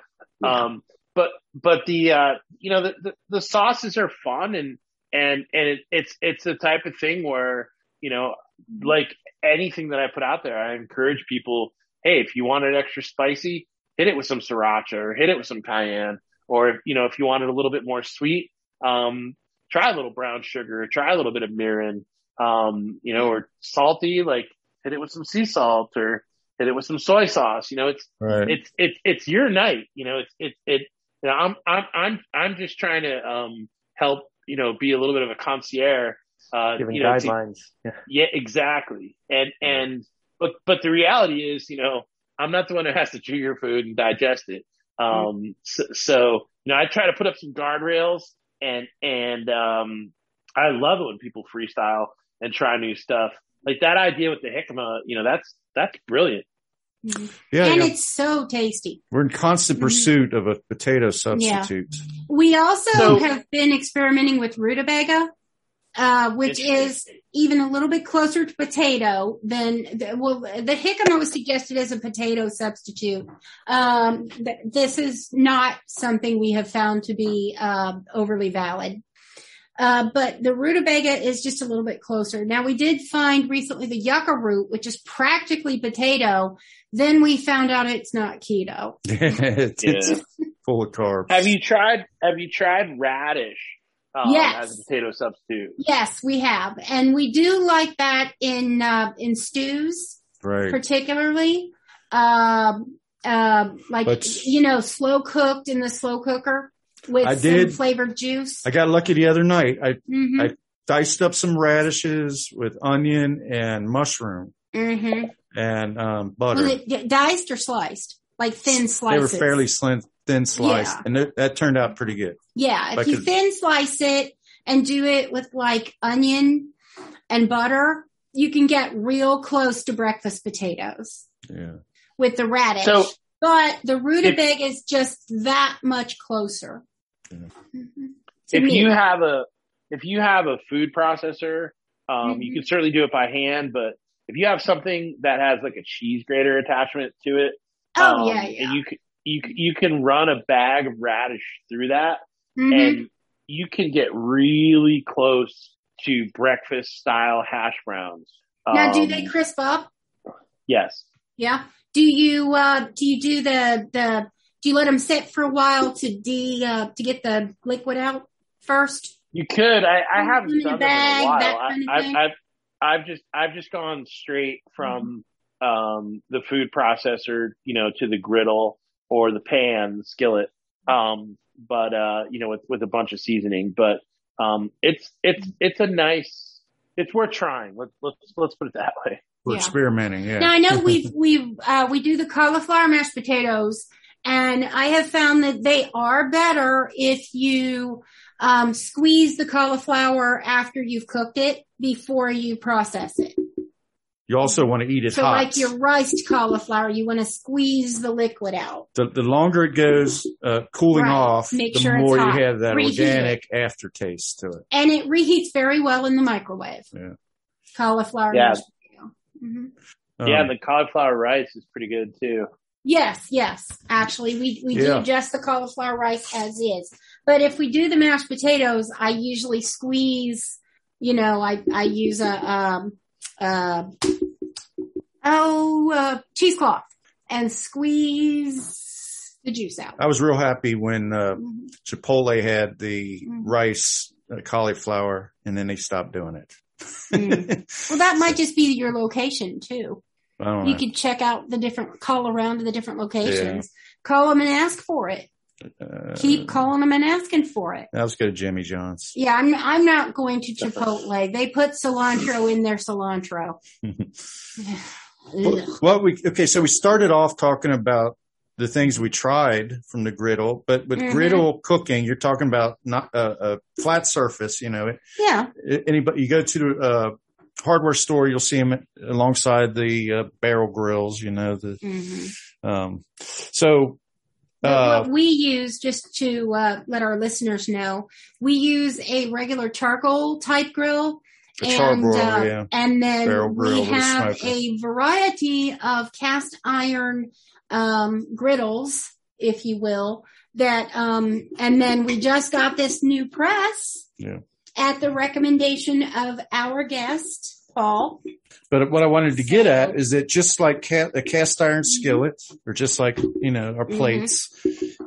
Um, but, but the, uh, you know, the, the, the sauces are fun and, and, and it, it's, it's the type of thing where, you know, like anything that I put out there, I encourage people, Hey, if you want it extra spicy, hit it with some sriracha or hit it with some cayenne. Or, if, you know, if you want it a little bit more sweet, um, try a little brown sugar, try a little bit of mirin, um, you know, or salty, like hit it with some sea salt or hit it with some soy sauce. You know, it's, Right. it's it's it's your night. You know, it's it it. You know, I'm I'm I'm I'm just trying to um help. You know, be a little bit of a concierge. Uh, Giving you know, to- guidelines. Yeah. yeah, exactly. And and but but the reality is, you know, I'm not the one who has to chew your food and digest it. Um, so, so you know, I try to put up some guardrails, and and um, I love it when people freestyle and try new stuff. Like that idea with the jicama, you know, that's that's brilliant. Yeah, and yeah. it's so tasty. we're in constant Mhm. pursuit of a potato substitute. We also So- have been experimenting with rutabaga, uh, which Interesting. is even a little bit closer to potato than the, well, the jicama was suggested as a potato substitute. Um, th- this is not something we have found to be uh, overly valid. Uh, but the rutabaga is just a little bit closer. Now we did find recently the yucca root, which is practically potato. Then we found out it's not keto. *laughs* it's, it's Yeah. full of carbs. Have you tried? Have you tried radish um, Yes. as a potato substitute? Yes, we have, and we do like that in uh, in stews, Right. particularly. Um, um, like But- you know, slow cooked in the slow cooker with I some did- flavored juice. I got lucky the other night. I hmm I- diced up some radishes with onion and mushroom hmm and um, butter. Was it diced or sliced? Like thin slices. they were fairly slim, thin sliced, Yeah. and it, that turned out pretty good. Yeah, if like you a- thin slice it and do it with like onion and butter, you can get real close to breakfast potatoes Yeah. with the radish. So- but the rutabaga is just that much closer. Yeah. Mhm. If me. you have a if you have a food processor, um, you Mhm. can certainly do it by hand. But if you have something that has like a cheese grater attachment to it, oh um, yeah, yeah. and you can you you can run a bag of radish through that, Mhm. and you can get really close to breakfast style hash browns. now, do Um, they crisp up? Yes. Yeah. Do you uh do you do the the do you let them sit for a while to de uh to get the liquid out first? You could. I, I haven't them in a done bag, them in a that while. kind of I, I've I've just I've just gone straight from um, the food processor, you know, to the griddle or the pan, the skillet. Um, but uh, you know, with with a bunch of seasoning. But um, it's it's it's a nice. It's worth trying. Let's let's let's put it that way. We're Yeah. experimenting. Yeah. Now I know we've *laughs* we've uh we do the cauliflower mashed potatoes and I have found that they are better if you um squeeze the cauliflower after you've cooked it before you process it. You also want to eat it So hot. like your riced cauliflower, you want to squeeze the liquid out. the, the longer it goes uh, cooling Right. off, Make the sure more you have that Reheat organic aftertaste to it. And it reheats very well in the microwave. Yeah. Cauliflower Yeah. mashed potato. Mhm. yeah, Um, and the cauliflower rice is pretty good too. Yes, yes. Actually, we, we Yeah. do just the cauliflower rice as is. But if we do the mashed potatoes, I usually squeeze, you know, I, I use a, um, uh, oh, uh, cheesecloth and squeeze the juice out. I was real happy when uh, Mhm. Chipotle had the Mhm. rice uh, cauliflower, and then they stopped doing it. Mm. Well, that might just be your location too. You know. could check out the different, call around to the different locations, call them and ask for it. Uh, Keep calling them and asking for it. Let's go to Jimmy John's. Yeah, I'm I'm not going to Chipotle. They put cilantro in their cilantro. Ugh. Well, we okay. So we started off talking about the things we tried from the griddle, but with Mhm. griddle cooking, you're talking about not a, a flat surface. You know, yeah, anybody you go to a uh, hardware store, you'll see them alongside the uh, barrel grills. You know the Mhm. um, so. Uh, what we use, just to uh, let our listeners know, we use a regular charcoal type grill, a charbroil, uh, yeah. and then we have a variety of cast iron um, griddles, if you will. That um, and then we just got this new press Yeah. at the recommendation of our guest Paul. But what I wanted to get at is that just like ca- a cast iron skillet, or just like you know our Mhm. plates,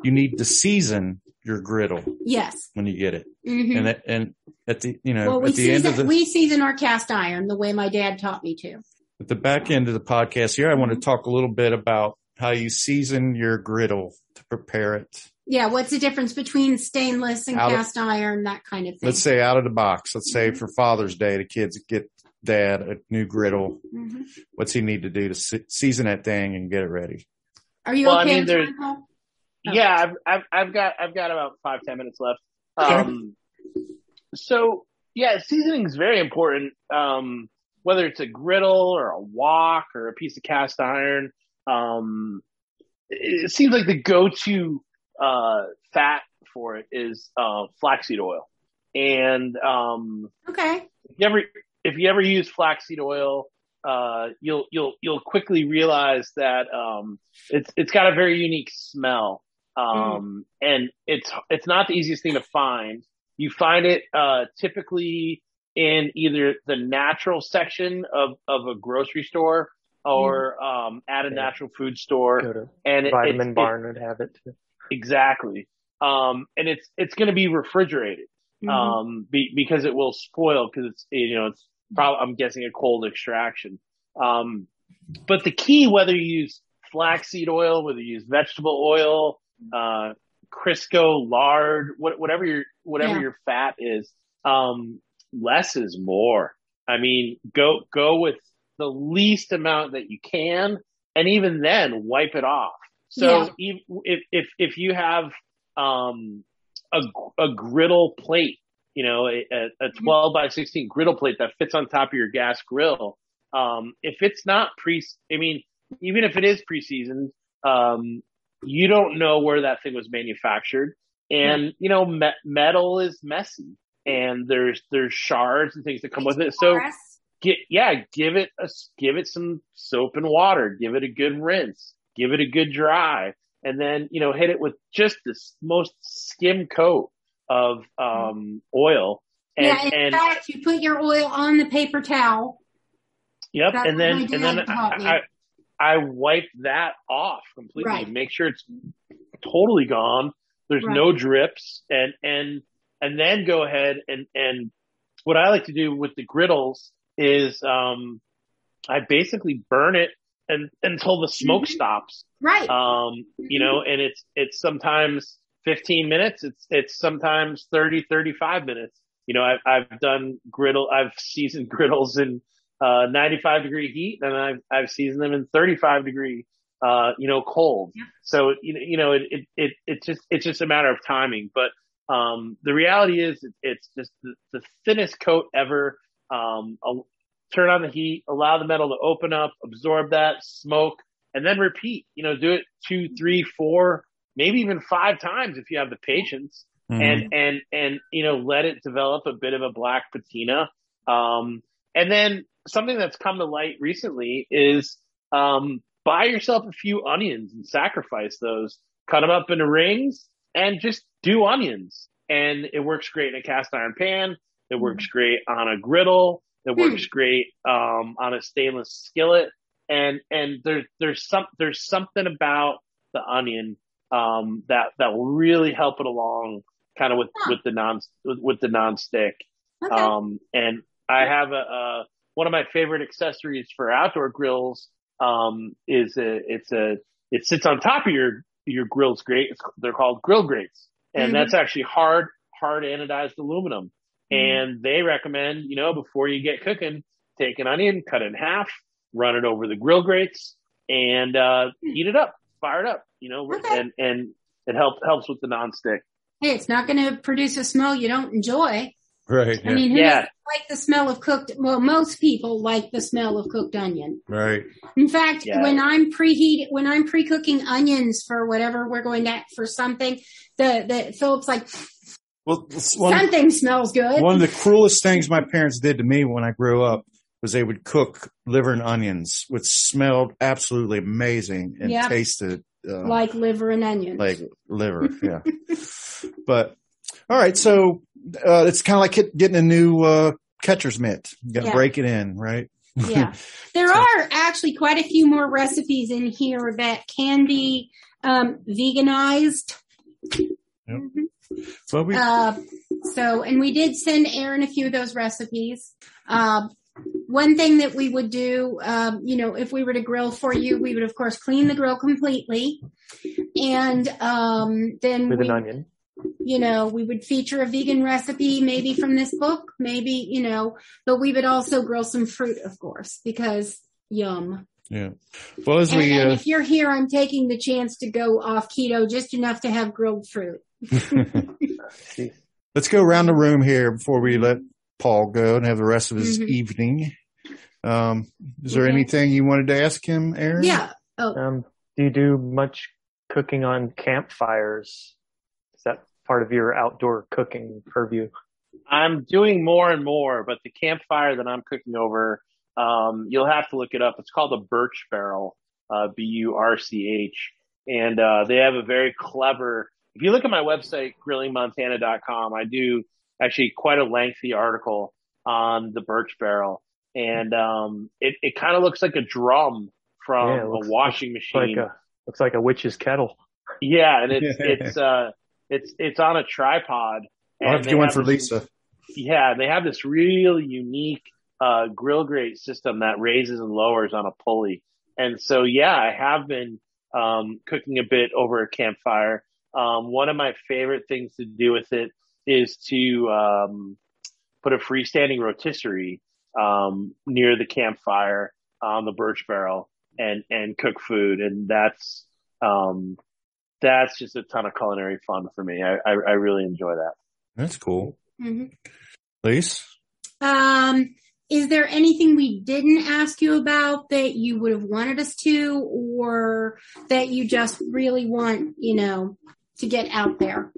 you need to season your griddle Yes. when you get it, hmm and that, and at the you know Well, we at the end season, of the we season our cast iron the way my dad taught me to. at the back end of the podcast here, I want to Mm-hmm. talk a little bit about how you season your griddle to prepare it. Yeah, what's the difference between stainless and Out of- cast iron, that kind of thing? Let's say out of the box. Let's Mm-hmm. say for Father's Day, the kids get dad a new griddle. Mhm. What's he need to do to se- season that thing and get it ready? Are you Well, I mean, on there's- time, Paul? Oh. Yeah, I've, I've I've got I've got about five ten minutes left. Um, so yeah, seasoning is very important. Um, whether it's a griddle or a wok or a piece of cast iron, um, it, it seems like the go-to uh, fat for it is uh, flaxseed oil. And um, Okay. if you ever if you ever use flaxseed oil, uh, you'll you'll you'll quickly realize that um, it's it's got a very unique smell, um, and it's it's not the easiest thing to find. You find it uh, typically in either the natural section of of a grocery store or um, at a Yeah. natural food store, and it, Vitamin it's, Barn would have it too. exactly. Um, and it's it's going to be refrigerated Mhm. um, be, because it will spoil because it's you know it's probably I'm guessing a cold extraction. Um, but the key, whether you use flaxseed oil, whether you use vegetable oil, uh, Crisco lard, what, whatever your whatever Yeah. your fat is, um, less is more. I mean, go go with the least amount that you can, and even then, wipe it off. So Yeah. if if if you have um, a, a griddle plate you know, a, a 12 by 16 griddle plate that fits on top of your gas grill. Um, if it's not pre, I mean, even if it is pre-seasoned, um, you don't know where that thing was manufactured. And, you know, me- metal is messy and there's, there's shards and things that come with it. So get, yeah, give it a, give it some soap and water, give it a good rinse, give it a good dry, and then, you know, hit it with just the most skim coat of, um, oil. And, yeah, in and, fact, you put your oil on the paper towel. Yep. That's and then, and then. I, I, I wipe that off completely. Right. Make sure it's totally gone. There's Right. no drips and, and, and then go ahead and, and what I like to do with the griddles is, um, I basically burn it and until the smoke Mhm. stops. Right. Um, you know, and it's, it's sometimes 15 minutes. It's, it's sometimes 30, 35 minutes. You know, I've, I've done griddle, I've seasoned *laughs* griddles in, uh, 95 degree heat and I've, I've seasoned them in 35 degree, uh, you know, cold. Yeah. So, you know, you know, it, it, it, it's just, it's just a matter of timing. But, um, the reality is it's just the, the thinnest coat ever. Um, turn on the heat, allow the metal to open up, absorb that smoke, and then repeat. You know, do it two, three, four, maybe even five times if you have the patience Mhm. and and and you know let it develop a bit of a black patina. Um and then something that's come to light recently is um buy yourself a few onions and sacrifice those. Cut them up into rings and just do onions. And it works great in a cast iron pan. It works great on a griddle. It works great um on a stainless skillet. And and there's there's some there's something about the onion um that that will really help it along kind of with Huh. with the non with, with the non-stick okay. um and i have a, a one of my favorite accessories for outdoor grills um is a it's a it sits on top of your your grill's grate they're called grill grates and Mhm. that's actually hard hard anodized aluminum Mhm. and they recommend you know before you get cooking take an onion cut it in half run it over the grill grates and uh heat it up fire it up you know. Okay. and and it helps helps with the non-stick hey, it's not going to produce a smell you don't enjoy. Right. I Yeah. mean, who Yeah. like the smell of cooked? Well, most people like the smell of cooked onion. right. In fact, Yeah. when I'm preheat, when I'm pre-cooking onions for whatever we're going to for something, the the Philip's like Well, it's one, something smells good. one of the cruelest things my parents did to me when I grew up was they would cook liver and onions, which smelled absolutely amazing and Yep. tasted uh, like liver and onions. like liver. Yeah. *laughs* but all right. So, uh, it's kind of like getting a new, uh, catcher's mitt. You got to Yeah. break it in, right? yeah. *laughs* There are actually quite a few more recipes in here that can be um, veganized. Yep. Mhm. Well, we, Uh, so, and we did send Aaron a few of those recipes. Um, one thing that we would do, um, you know, if we were to grill for you, we would of course clean the grill completely, and um, then with we, an onion. you know, we would feature a vegan recipe, maybe from this book, maybe you know, but we would also grill some fruit, of course, because yum. yeah. Well, as And, we, and uh, if you're here, I'm taking the chance to go off keto just enough to have grilled fruit. *laughs* *laughs* Let's go around the room here before we let Paul go and have the rest of his Mhm. evening. Um, is there Okay. anything you wanted to ask him, Aaron? Yeah. Oh, um, do you do much cooking on campfires? Is that part of your outdoor cooking purview? I'm doing more and more, but the campfire that I'm cooking over, um, you'll have to look it up. It's called a Burch Barrel, uh, B-U-R-C-H. And, uh, they have a very clever, if you look at my website, grillingmontana.com, I do actually quite a lengthy article on the Burch Barrel. And, um, it, it kind of looks like a drum from Yeah, looks- a washing It's machine. like a looks like a witch's kettle. yeah. And it's, *laughs* it's, uh, it's, it's on a tripod. I'll have to get one for this- Lisa. yeah, they have this really unique uh, grill grate system that raises and lowers on a pulley. And so, yeah, I have been um, cooking a bit over a campfire. Um, one of my favorite things to do with it is to um, put a freestanding rotisserie um, near the campfire on the Burch Barrel and and cook food, and that's um, that's just a ton of culinary fun for me. I I, I really enjoy that. That's cool. Mm-hmm. Lise? Um, is there anything we didn't ask you about that you would have wanted us to, or that you just really want, you know, to get out there?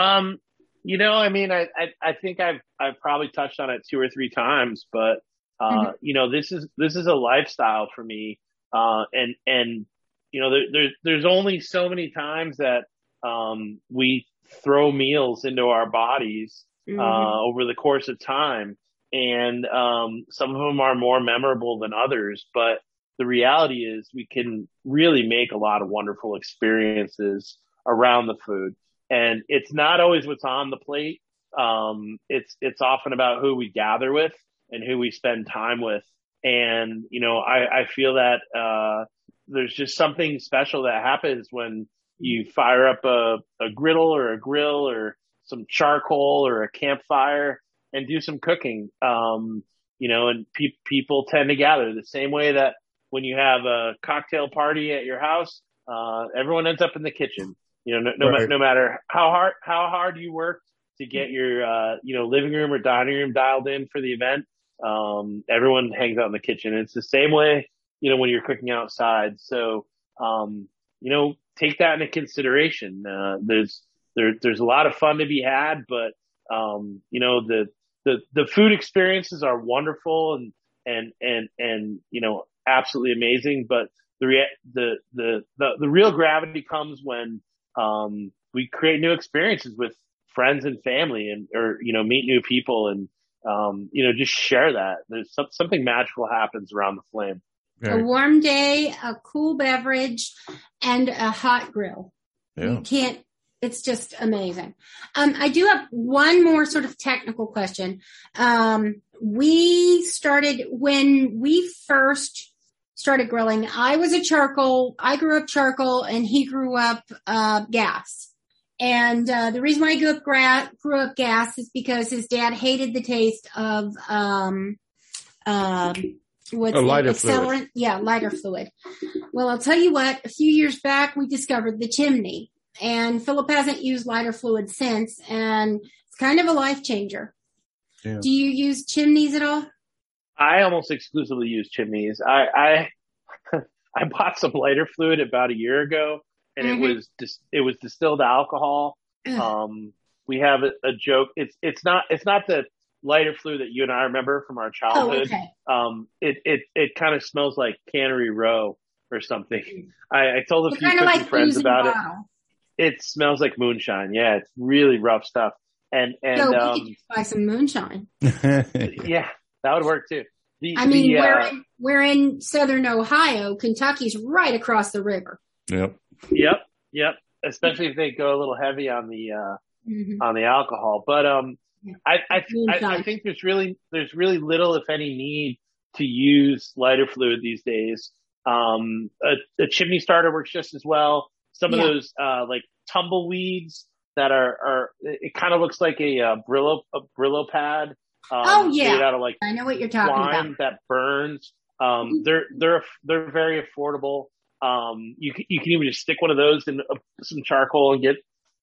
Um, you know, I mean, I, I, I think I've, I've probably touched on it two or three times, but, uh, mm-hmm. you know, this is, this is a lifestyle for me. Uh, and, and, you know, there, there's, there's only so many times that, um, we throw meals into our bodies, mm-hmm. uh, over the course of time. And, um, some of them are more memorable than others, but the reality is we can really make a lot of wonderful experiences around the food and it's not always what's on the plate. Um, it's it's often about who we gather with and who we spend time with. And you know, I, I feel that uh, there's just something special that happens when you fire up a, a griddle or a grill or some charcoal or a campfire and do some cooking. Um, you know, and pe- people tend to gather the same way that when you have a cocktail party at your house, uh, everyone ends up in the kitchen. You know, no, no, right. no matter how hard how hard you work to get your uh, you know living room or dining room dialed in for the event, um, everyone hangs out in the kitchen. it's the same way, you know, when you're cooking outside. So, um, you know, take that into consideration. Uh, there's there there's a lot of fun to be had, but um, you know the the the food experiences are wonderful and and and and you know absolutely amazing. But the the the the the real gravity comes when um, we create new experiences with friends and family and, or, you know, meet new people and, um, you know, just share that. There's some, something magical happens around the flame. A warm day, a cool beverage, and a hot grill. Yeah. You can't, it's just amazing. Um, I do have one more sort of technical question. Um, we started when we first started grilling. I was a charcoal. I grew up charcoal, and he grew up uh, gas. And uh, the reason why I grew up gra- grew up gas is because his dad hated the taste of um, um, what's a lighter accelerant? Fluid. Yeah, lighter fluid. Well, I'll tell you what. A few years back, we discovered the chimney, and Philip hasn't used lighter fluid since, and it's kind of a life changer. Yeah. Do you use chimneys at all? I almost exclusively use chimneys. I I, *laughs* I bought some lighter fluid about a year ago, and mm-hmm. it was dis- it was distilled alcohol. Um, we have a, a, joke. It's it's not it's not the lighter fluid that you and I remember from our oh, childhood. Oh, okay. Um, it it it kind of smells like Cannery Row or something. Mm. I, I told a few like friends about it. It smells like moonshine. Yeah, it's really rough stuff. And and so um, buy some moonshine. *laughs* yeah, that would work too. The, I mean, the, uh, we're, in, we're in southern Ohio. Kentucky's right across the river. Yep. Yep. Yep. Especially if they go a little heavy on the uh, mm-hmm. on the alcohol. But um, I I, I I think there's really there's really little, if any, need to use lighter fluid these days. Um, a, a chimney starter works just as well. Some yeah. of those uh, like tumbleweeds that are are it kind of looks like a, uh, Brillo a Brillo pad um, oh yeah, made out of like I know what you're talking about. That burns. Um, mm-hmm. they're they're they're very affordable. Um, you can, you can even just stick one of those in some charcoal and get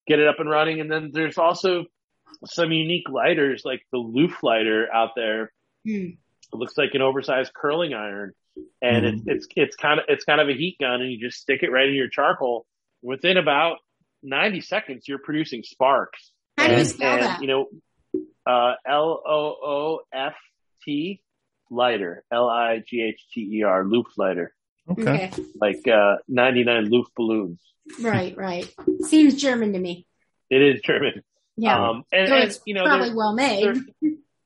get it up and running. And then there's also some unique lighters like the Looftlighter out there. Mm. It looks like an oversized curling iron, and mm. it's it's it's kind of it's kind of a heat gun, and you just stick it right in your charcoal. Within about 90 seconds, you're producing sparks. How do you spell and, that? You know, uh, L O O F T lighter. L I G H T E R. Loof lighter. Okay. Like uh, 99 Luftballons. Right, right. Seems German to me. It is German. Yeah. Um, and, so and, it's you know, probably well made.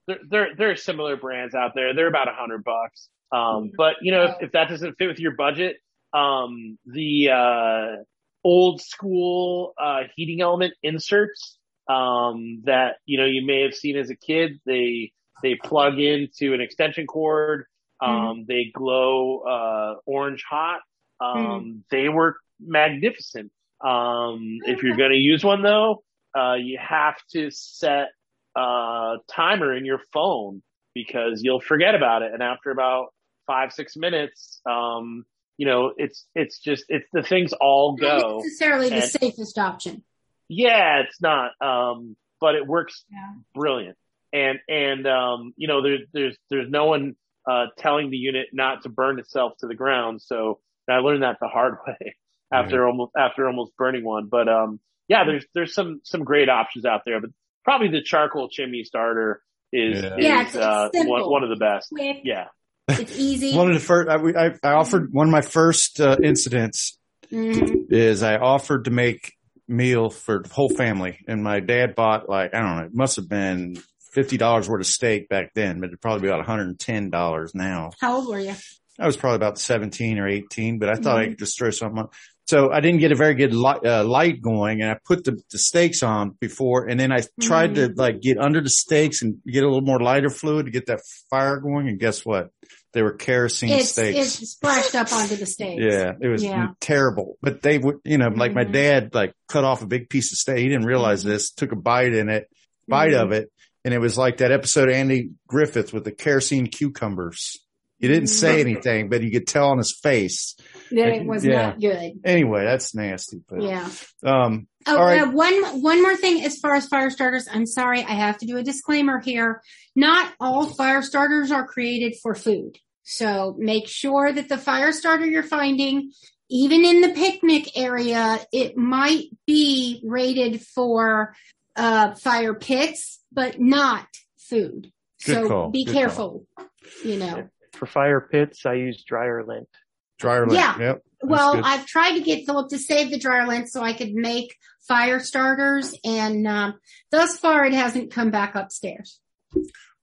There, there, there, are similar brands out there. They're about a hundred bucks. Um, but you know, if, if, that doesn't fit with your budget, um, the, uh, old school, uh, heating element inserts um, that you know you may have seen as a kid. They they plug into an extension cord. Um, mm. They glow uh, orange hot. Um, mm. They work magnificent. Um, if you're going to use one though, uh, you have to set a timer in your phone because you'll forget about it. And after about five, six minutes, um, you know, it's, it's just, it's the things all go. Not necessarily the and, safest option. Yeah, it's not. Um, but it works Yeah. brilliant. And and um, you know, there's there's there's no one uh, telling the unit not to burn itself to the ground. So I learned that the hard *laughs* way after almost after almost burning one. But um, yeah, there's there's some some great options out there, but probably the charcoal chimney starter is Yeah. is Yeah, it's- it's uh, simple. one one of the best. Quick. Yeah. It's easy. *laughs* One of the first, I, I, I offered one of my first uh, incidents Mhm. is I offered to make meal for the whole family, and my dad bought like I don't know, it must have been fifty dollars worth of steak back then, but it'd probably be about one hundred and ten dollars now. How old were you? I was probably about seventeen or eighteen, but I thought I could just throw something on. So I didn't get a very good light, uh, light going, and I put the, the steaks on before, and then I tried to like get under the stakes and get a little more lighter fluid to get that fire going. And guess what? They were kerosene It's, steaks. it's splashed up onto the steak. *laughs* Yeah, it was Yeah. terrible. But they would, you know, like my Mhm. dad, like cut off a big piece of steak. He didn't realize this. Took a bite in it, bite Mhm. of it, and it was like that episode of Andy Griffith with the kerosene cucumbers. He didn't say Mhm. anything, but you could tell on his face. That it was Yeah. not good. Anyway, that's nasty. But Yeah. um, Oh, All right. uh, one one more thing as far as fire starters. I'm sorry, I have to do a disclaimer here. Not all fire starters are created for food. So make sure that the fire starter you're finding, even in the picnic area, it might be rated for uh, fire pits, but not food. Good so call, be good careful. You know. For fire pits, I use dryer lint. Dryer lint. Yeah. Yep. Well. I've tried to get Philip to save the dryer lint so I could make fire starters, and um, thus far it hasn't come back upstairs.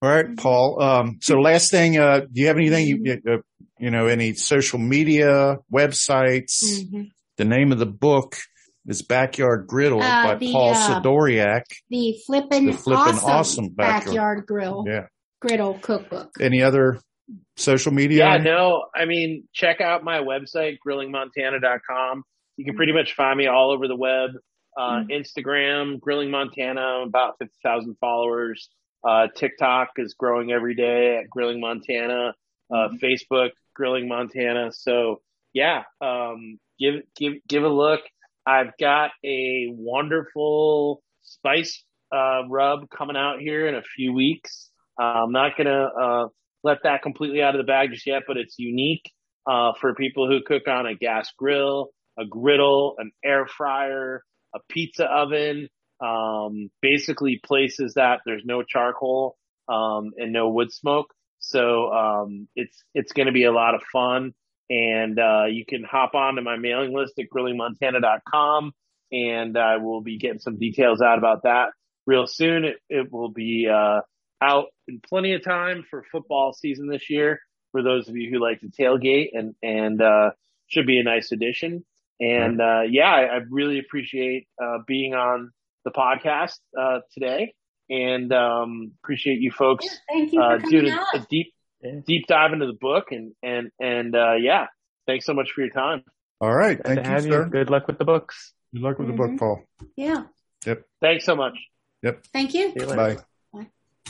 All right, Paul. Um, so last thing, uh, do you have anything you, uh, you know, any social media websites? Mhm. The name of the book is Backyard Griddle Uh, by the, Paul uh, Sidoriak. The flippin' The flippin' awesome, awesome backyard. backyard, grill Yeah. griddle cookbook. Any other social media? Yeah, no, I mean, check out my website, grillingmontana.com. You can pretty much find me all over the web. Uh, Instagram, Grilling Montana, about 50,000 followers. Uh, TikTok is growing every day at Grilling Montana. Uh, Facebook, Grilling Montana. So yeah, um, give, give, give a look. I've got a wonderful spice, uh, rub coming out here in a few weeks. Uh, I'm not gonna, uh, let that completely out of the bag just yet, but it's unique uh, for people who cook on a gas grill, a griddle, an air fryer, a pizza oven, um, basically places that there's no charcoal um, and no wood smoke. So um, it's it's going to be a lot of fun, and uh, you can hop on to my mailing list at grillingmontana.com, and I will be getting some details out about that real soon. It, it will be uh, out in plenty of time for football season this year for those of you who like to tailgate and, and, uh, should be a nice addition. And, uh, yeah, I, I really appreciate, uh, being on the podcast, uh, today and, um, appreciate you folks, Thank you uh, doing a, a deep, deep dive into the book and, and, and, uh, yeah, thanks so much for your time. All right. Glad Thank to you, have sir. you. Good luck with the books. Good luck with the Mhm. book, Paul. Yeah. Yep. Thanks so much. Yep. Thank you. See you later. Bye.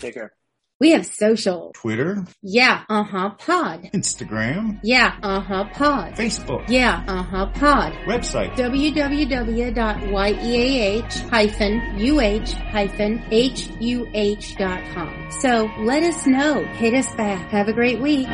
Take care. We have social. Twitter, Yeah. Uh huh. Pod. Instagram, Yeah. Uh huh. Pod. Facebook, Yeah. Uh huh. Pod. website. www.yeah-uh-huh.com. So let us know. Hit us back. Have a great week.